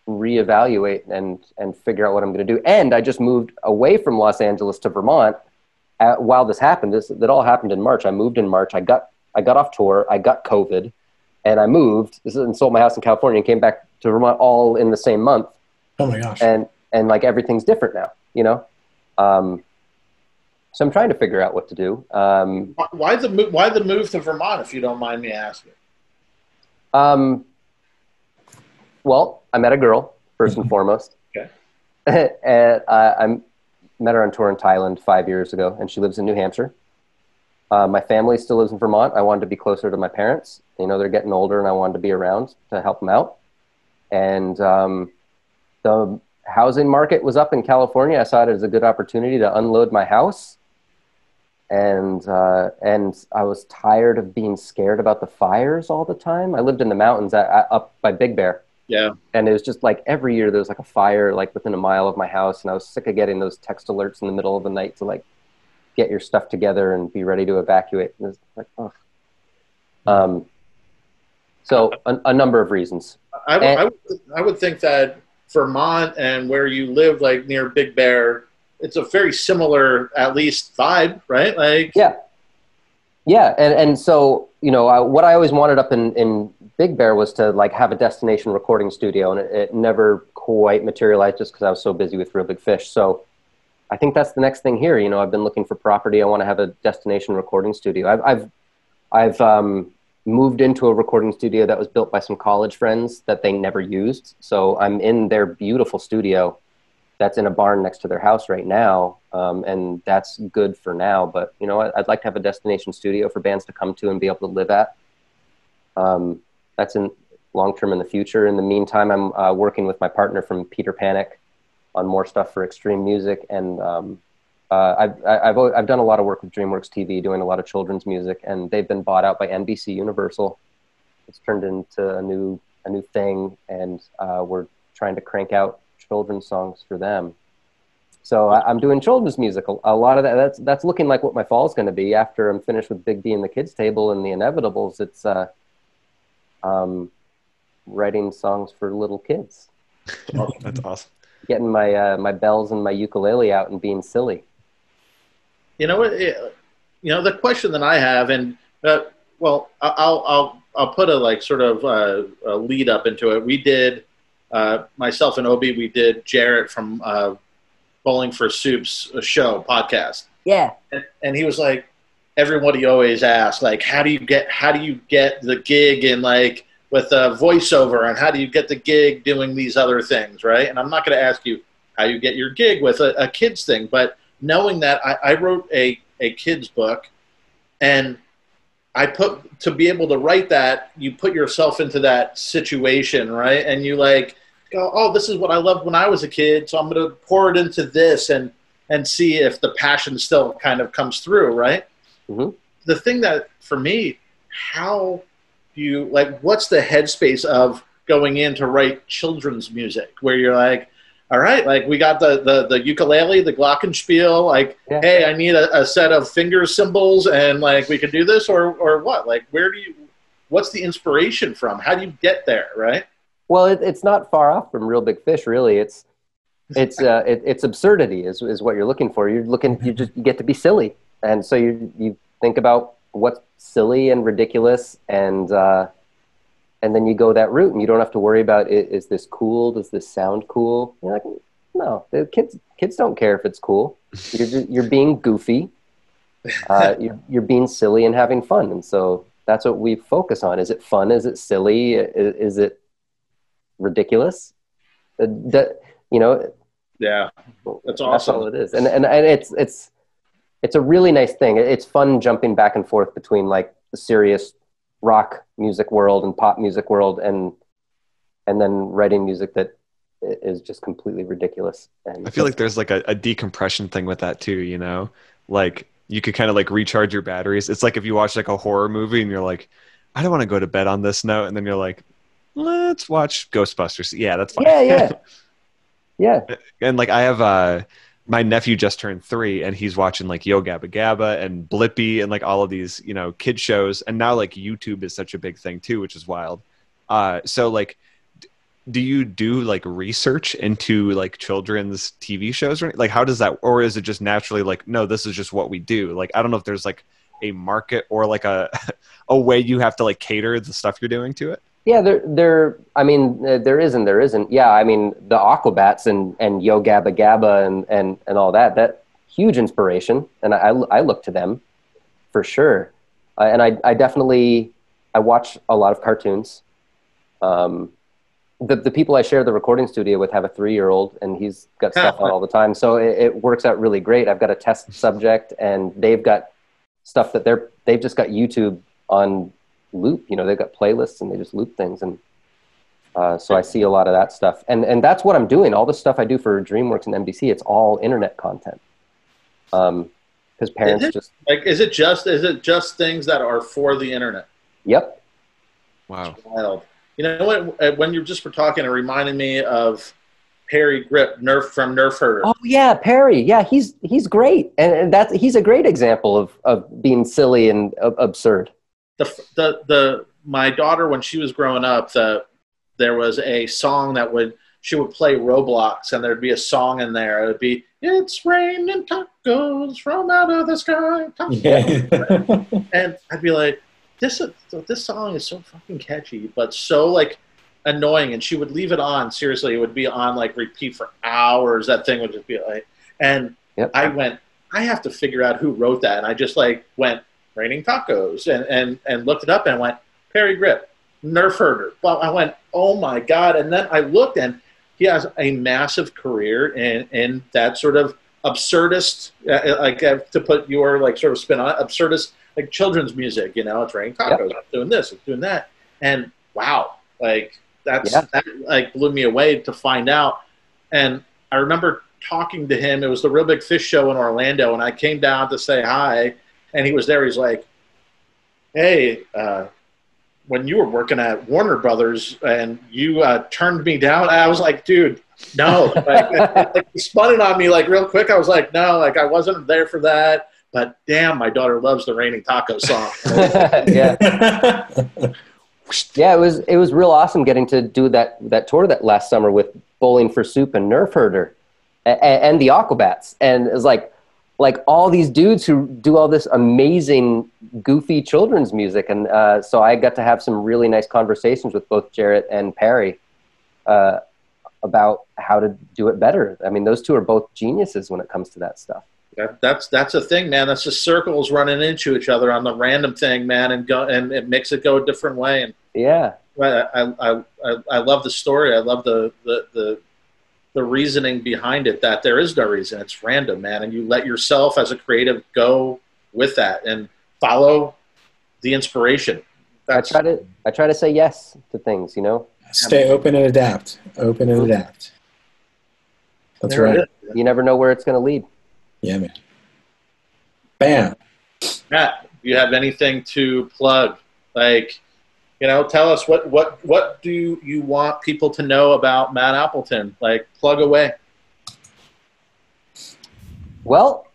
reevaluate and and figure out what I'm going to do. And I just moved away from Los Angeles to Vermont uh, while this happened. This that all happened in March. I moved in March. I got I got off tour. I got COVID, and I moved this is, and sold my house in California and came back to Vermont all in the same month. Oh my gosh. And and like everything's different now, you know. Um, so I'm trying to figure out what to do. Um, Why- why the move why the move to vermont if you don't mind me asking Um, well, I met a girl first and foremost. Okay. and uh, I met her on tour in Thailand five years ago, and she lives in New Hampshire. Uh, my family still lives in Vermont. I wanted to be closer to my parents. You know, they're getting older, and I wanted to be around to help them out. And um, the housing market was up in California. I saw it as a good opportunity to unload my house and uh, and I was tired of being scared about the fires all the time. I lived in the mountains at, at, up by Big Bear, yeah and it was just like every year there was like a fire like within a mile of my house, and I was sick of getting those text alerts in the middle of the night to like get your stuff together and be ready to evacuate. And it was like, oh. Um, so a, a number of reasons. I would, And- I, would, I would think that Vermont and where you live, like near Big Bear, it's a very similar, at least vibe, right? Like, Yeah. Yeah, and and so you know I, what I always wanted up in in Big Bear was to like have a destination recording studio, and it, it never quite materialized just because I was so busy with Real Big Fish. So I think that's the next thing here. You know, I've been looking for property. I want to have a destination recording studio. I've I've I've um, moved into a recording studio that was built by some college friends that they never used. So I'm in their beautiful studio that's in a barn next to their house right now, um, and that's good for now. But you know, I- I'd like to have a destination studio for bands to come to and be able to live at. Um, that's in long term in the future. In the meantime, I'm uh, working with my partner from Peter Panic on more stuff for extreme music, and um, uh, I've I've I've done a lot of work with DreamWorks TV, doing a lot of children's music, and they've been bought out by NBC Universal. It's turned into a new a new thing, and uh, we're trying to crank out children's songs for them. So I, I'm doing children's music. A, a lot of that that's that's looking like what my fall is going to be after I'm finished with Big D and the Kids Table and the Inevitables. It's uh, um, writing songs for little kids, That's awesome. getting my uh, my bells and my ukulele out and being silly. You know what? You know the question that I have, and uh, well, I- I'll I'll I'll put a like sort of uh, a lead up into it. We did uh, myself and Obi. We did Jaret from uh, Bowling for Soup's show podcast, Yeah. and, and he was like, everyone he always asks, like, how do you get how do you get the gig in like with a voiceover, and how do you get the gig doing these other things, right? And I'm not going to ask you how you get your gig with a, a kids thing, but knowing that I, I wrote a a kids book, and I put to be able to write that, you put yourself into that situation, right? And you like go, oh, this is what I loved when I was a kid, so I'm going to pour it into this and and see if the passion still kind of comes through, right? Mhm. The thing that for me, how do you like? What's the headspace of going in to write children's music, where you're like, all right, like we got the the, the ukulele, the glockenspiel, like, Yeah. hey, I need a, a set of finger cymbals, and like we can do this, or or what? Like, where do you? What's the inspiration from? How do you get there, right? Well, it, it's not far off from Real Big Fish, really. It's it's uh, it, it's absurdity is, is what you're looking for. You're looking you just you get to be silly, and so you you think about what's silly and ridiculous, and uh, and then you go that route, and you don't have to worry about is this cool? Does this sound cool? You're like, no, the kids kids don't care if it's cool. You're you're being goofy, uh, you're you're being silly and having fun, and so that's what we focus on. Is it fun? Is it silly? Is, is it ridiculous. Uh, that you know, Yeah, that's that's awesome. all it is, and, and and it's it's it's a really nice thing. It's fun jumping back and forth between like the serious rock music world and pop music world, and and then writing music that is just completely ridiculous. And I feel like there's like a, a decompression thing with that too, you know? Like you could kind of like recharge your batteries. It's like if you watch like a horror movie and you're like, I don't want to go to bed on this note, and then you're like, let's watch Ghostbusters. Yeah, that's fine. yeah, yeah, yeah. and like I have uh my nephew just turned three and he's watching like Yo Gabba Gabba and Blippi and like all of these, you know, kid shows. And now like YouTube is such a big thing too, which is wild. Uh so like do you do like research into like children's TV shows or like how does that or is it just naturally like no this is just what we do like I don't know if there's like a market or like a a way you have to like cater the stuff you're doing to it Yeah, there, there. I mean, uh, there isn't. There isn't. Yeah, I mean, the Aquabats and and Yo Gabba Gabba and and and all that. That huge inspiration, and I I look to them for sure. Uh, and I I definitely I watch a lot of cartoons. Um, the the people I share the recording studio with have a three year old, and he's got stuff on all the time. So it, it works out really great. I've got a test subject, and they've got stuff that they're they've just got YouTube on loop. You know, they've got playlists and they just loop things, and uh, so I see a lot of that stuff. And and that's what I'm doing. All the stuff I do for DreamWorks and NBC, it's all internet content. Um, because parents it? just Like, is it just is it just things that are for the internet? yep wow Wild. You know what? uh, When you're just were talking, it reminded me of Parry Gripp, Nerf from Nerf Herder. Oh yeah, Parry. Yeah, he's he's great, and, and that's he's a great example of of being silly and uh, absurd. The the the my daughter when she was growing up the there was a song that would she would play Roblox and there'd be a song in there it would be it's raining tacos from out of the sky tacos." Yeah. and I'd be like this this song is so fucking catchy but so like annoying and she would leave it on seriously it would be on like repeat for hours that thing would just be like and Yep. I went I have to figure out who wrote that and I just like went raining tacos and and and looked it up and went Parry Gripp Nerf herder. Well I went oh my god. And then I looked and he has a massive career in in that sort of absurdist uh, like uh, to put your like sort of spin on it absurdist like children's music you know it's raining tacos it's doing this it's doing that. And wow like that's Yeah. that like blew me away to find out. And I remember talking to him. It was the real big fish show in Orlando and I came down to say hi and he was there he's like hey uh when you were working at Warner Brothers and you uh, turned me down, I was like, dude, no. like, like, he spun it on me like real quick. I was like, no, like I wasn't there for that. But damn, my daughter loves the Raining Taco song. yeah, yeah. It was it was real awesome getting to do that that tour that last summer with Bowling for Soup and Nerf Herder, and, and the Aquabats, and it was like, like all these dudes who do all this amazing goofy children's music and uh, so i got to have some really nice conversations with both jaret and parry uh, about how to do it better i mean those two are both geniuses when it comes to that stuff That, that's that's a thing, man. That's just circles running into each other on the random thing, man, and go and it makes it go a different way. And yeah I I, I, I love the story. I love the, the the the reasoning behind it. That there is no reason. It's random, man, and you let yourself as a creative go with that and follow the inspiration. That's i try to i try to say yes to things you know Stay open and adapt. Open and adapt. That's there right. you never know where it's going to lead Yeah, man. Bam. Matt, do you have anything to plug? Like, you know, tell us what what what do you want people to know about Matt Appleton? Like, plug away. Well,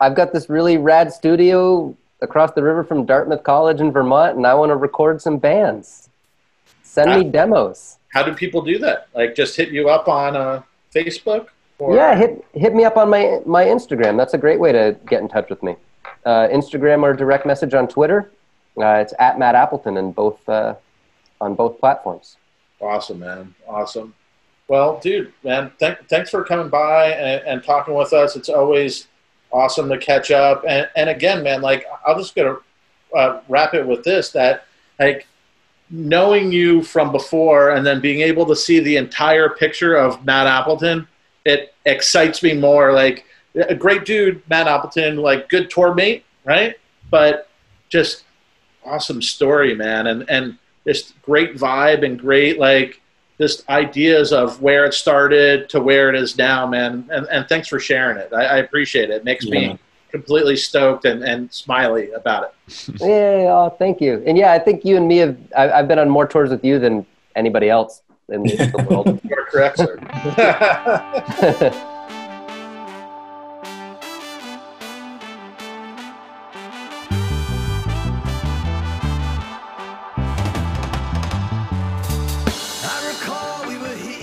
I've got this really rad studio across the river from Dartmouth College in Vermont, and I want to record some bands. Send me demos. How do people do that? Like, just hit you up on uh, Facebook? Or, Yeah, hit hit me up on my my Instagram. That's a great way to get in touch with me. Uh, Instagram or direct message on Twitter. Uh, it's at Matt Appleton in both uh, on both platforms. Awesome, man. Awesome. Well, dude, man, th- thanks for coming by and, and talking with us. It's always awesome to catch up. And, and again, man, like, I'm just to uh, wrap it with this that, like, knowing you from before and then being able to see the entire picture of Matt Appleton, it excites me more. Like, a great dude, Matt Appleton, like, good tour mate, right? But just awesome story, man. And, and, just great vibe and great like just ideas of where it started to where it is now, man. And, and thanks for sharing it. I, I appreciate it. It makes Yeah. me completely stoked and, and smiley about it. Yeah, oh, thank you. And yeah, I think you and me have. I, I've been on more tours with you than anybody else in the, the world. You're correct, sir.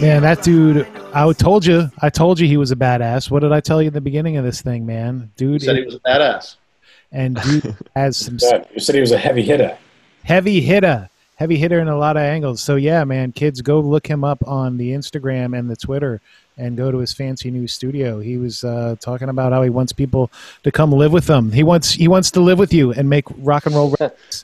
Man, that dude, I told you, I told you he was a badass. What did I tell you in the beginning of this thing, man? you Dude, said he was a badass. and dude has some Yeah, you said he was a heavy hitter. heavy hitter, heavy hitter in a lot of angles. So yeah, man, kids, go look him up on the Instagram and the Twitter, and go to his fancy new studio. He was uh, talking about how he wants people to come live with him. He wants he wants to live with you and make rock and roll records.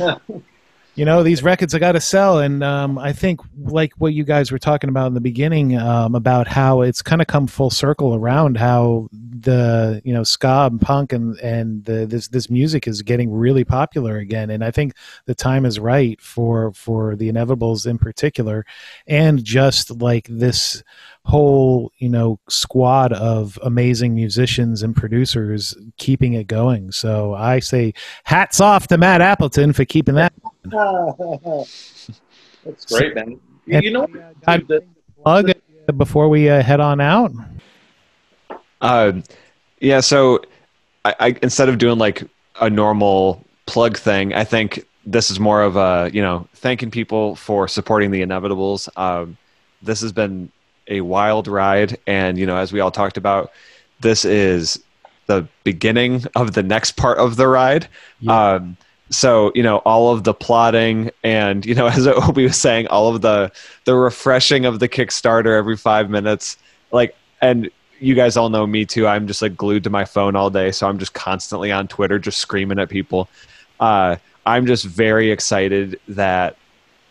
you know these records I got to sell, and um, I think like what you guys were talking about in the beginning um, about how it's kind of come full circle around how the you know ska and punk and and the, this this music is getting really popular again, and I think the time is right for for the inevitables in particular, and just like this whole you know squad of amazing musicians and producers keeping it going. So I say hats off to Matt Appleton for keeping that. That's great, man. You, you know what? I- dude, the- plug before we uh, head on out? Um, yeah, so I, I instead of doing like a normal plug thing, I think this is more of a you know thanking people for supporting the inevitables. Um, this has been a wild ride, and you know as we all talked about, this is the beginning of the next part of the ride. Yeah. Um, so you know all of the plotting and you know as Obi was saying, all of the the refreshing of the Kickstarter every five minutes, like and you guys all know me too. I'm just like glued to my phone all day, so I'm just constantly on Twitter, just screaming at people. Uh, I'm just very excited that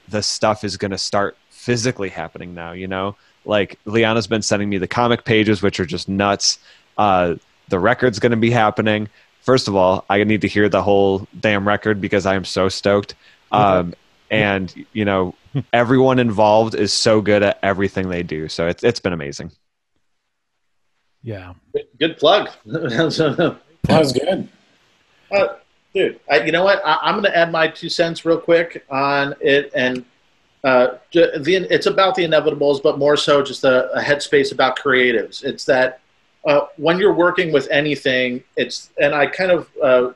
the stuff is going to start physically happening now. You know, like Liana's been sending me the comic pages, which are just nuts. Uh, the record's going to be happening. First of all, I need to hear the whole damn record because I am so stoked. Um, and you know, everyone involved is so good at everything they do. So it's it's been amazing. Yeah. good plug. That was good. Uh, dude, I, you know what? I, I'm going to add my two cents real quick on it, and uh, the, it's about the inevitables, but more so just a, a headspace about creatives. It's that uh, when you're working with anything, it's and I kind of uh,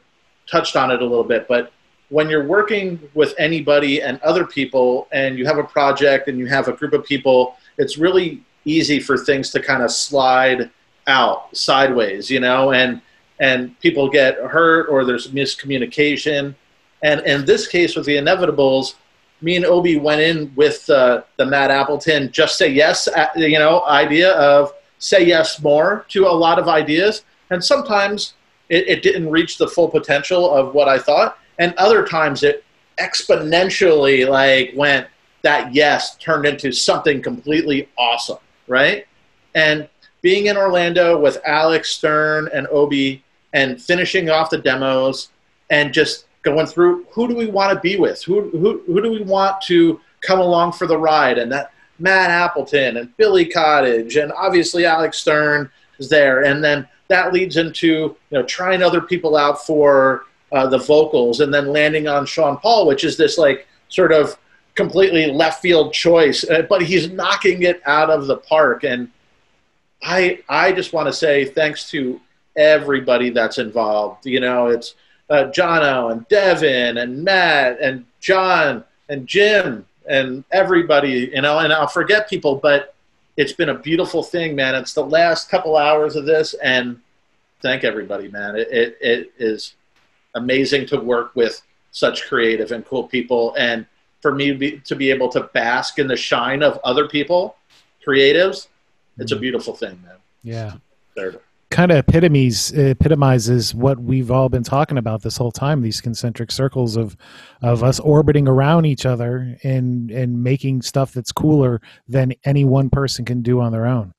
touched on it a little bit, but when you're working with anybody and other people, and you have a project and you have a group of people, it's really easy for things to kind of slide out sideways, you know, and and people get hurt or there's miscommunication. And in this case with the inevitables, me and Obi went in with uh, the Matt Appleton just say yes, uh, you know, idea of say yes more to a lot of ideas. And sometimes it, it didn't reach the full potential of what I thought. And other times it exponentially like went that yes turned into something completely awesome, right? And being in Orlando with Alex Stern and Obi and finishing off the demos and just going through who do we want to be with? Who, who, who do we want to come along for the ride? And that Matt Appleton and Billy Kottage and obviously Alex Stern is there. And then that leads into you know trying other people out for uh, the vocals and then landing on Sean Paul, which is this like sort of completely left field choice, uh, but he's knocking it out of the park. And I I just want to say thanks to everybody that's involved. You know, it's uh, Jono and Devin and Matt and John and Jim and everybody. You know, and I'll forget people, but it's been a beautiful thing, man. It's the last couple hours of this, and thank everybody, man. It, it, it is amazing to work with such creative and cool people, and for me to be, to be able to bask in the shine of other people, creatives. It's a Mm-hmm. beautiful thing, man. Yeah. There. Kind of epitomes epitomizes what we've all been talking about this whole time these concentric circles of of us orbiting around each other and and making stuff that's cooler than any one person can do on their own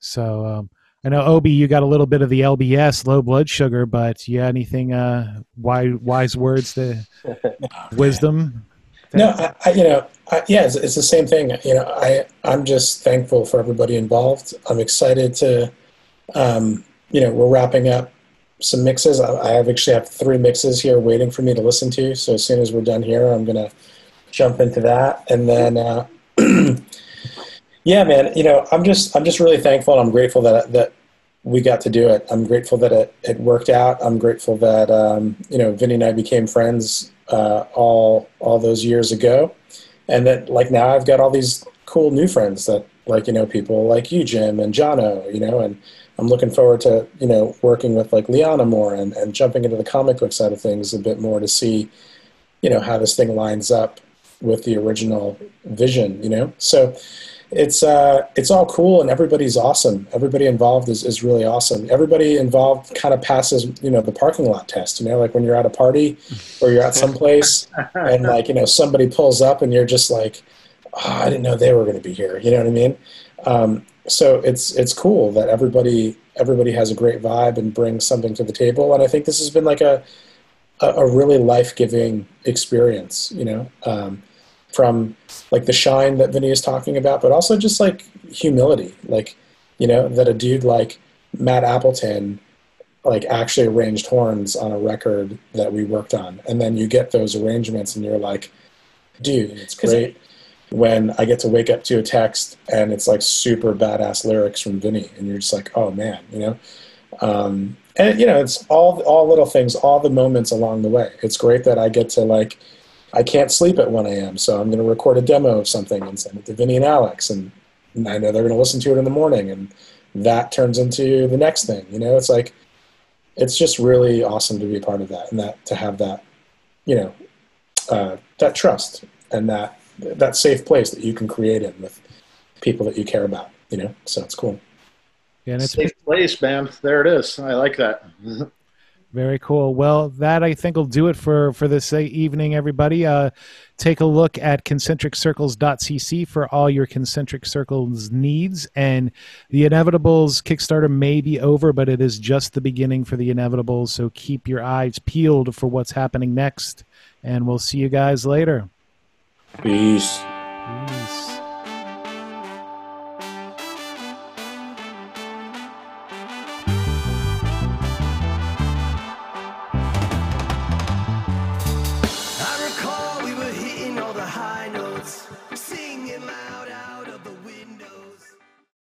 so um I know Obi, you got a little bit of the LBS, low blood sugar, but yeah, anything uh, wise, wise words to wisdom? No, I, I, you know, I, yeah, it's, it's the same thing. You know, I I'm just thankful for everybody involved. I'm excited to, um, you know, we're wrapping up some mixes. I, I actually have three mixes here waiting for me to listen to. So as soon as we're done here, I'm gonna jump into that, and then. Uh, yeah, man. You know, I'm just I'm just really thankful and I'm grateful that that we got to do it. I'm grateful that it, it worked out. I'm grateful that um, you know Vinny and I became friends uh, all all those years ago, and that like now I've got all these cool new friends that like you know people like you, Jim and Jono, you know, and I'm looking forward to you know working with like Liana more and, and jumping into the comic book side of things a bit more to see you know how this thing lines up with the original vision, you know. So it's uh, it's all cool and everybody's awesome. Everybody involved is, is really awesome. Everybody involved kind of passes, you know, the parking lot test. You know, like when you're at a party or you're at some place and like you know somebody pulls up and you're just like, oh, I didn't know they were going to be here. You know what I mean? Um, so it's it's cool that everybody everybody has a great vibe and brings something to the table. And I think this has been like a a, a really life giving experience. You know. Um, from like the shine that Vinny is talking about, but also just like humility, like you know that a dude like Matt Appleton like actually arranged horns on a record that we worked on, and then you get those arrangements, and you're like, dude, it's great when I get to wake up to a text and it's like super badass lyrics from Vinny, and you're just like, oh man, you know. Um, and you know, it's all all little things, all the moments along the way. It's great that I get to like I can't sleep at 1 a.m., so I'm going to record a demo of something and send it to Vinny and Alex, and, I know they're going to listen to it in the morning, and that turns into the next thing. You know, it's like it's just really awesome to be a part of that, and that to have that, you know, uh, that trust and that that safe place that you can create in with people that you care about. You know, so it's cool. Yeah, and it's Safe place, man. There it is. I like that. Very cool. Well, that I think will do it for for this evening, everybody. Uh, take a look at concentriccircles.cc for all your concentric circles needs. And the Inevitables Kickstarter may be over, but it is just the beginning for the Inevitables. So keep your eyes peeled for what's happening next. And we'll see you guys later. Peace. Peace.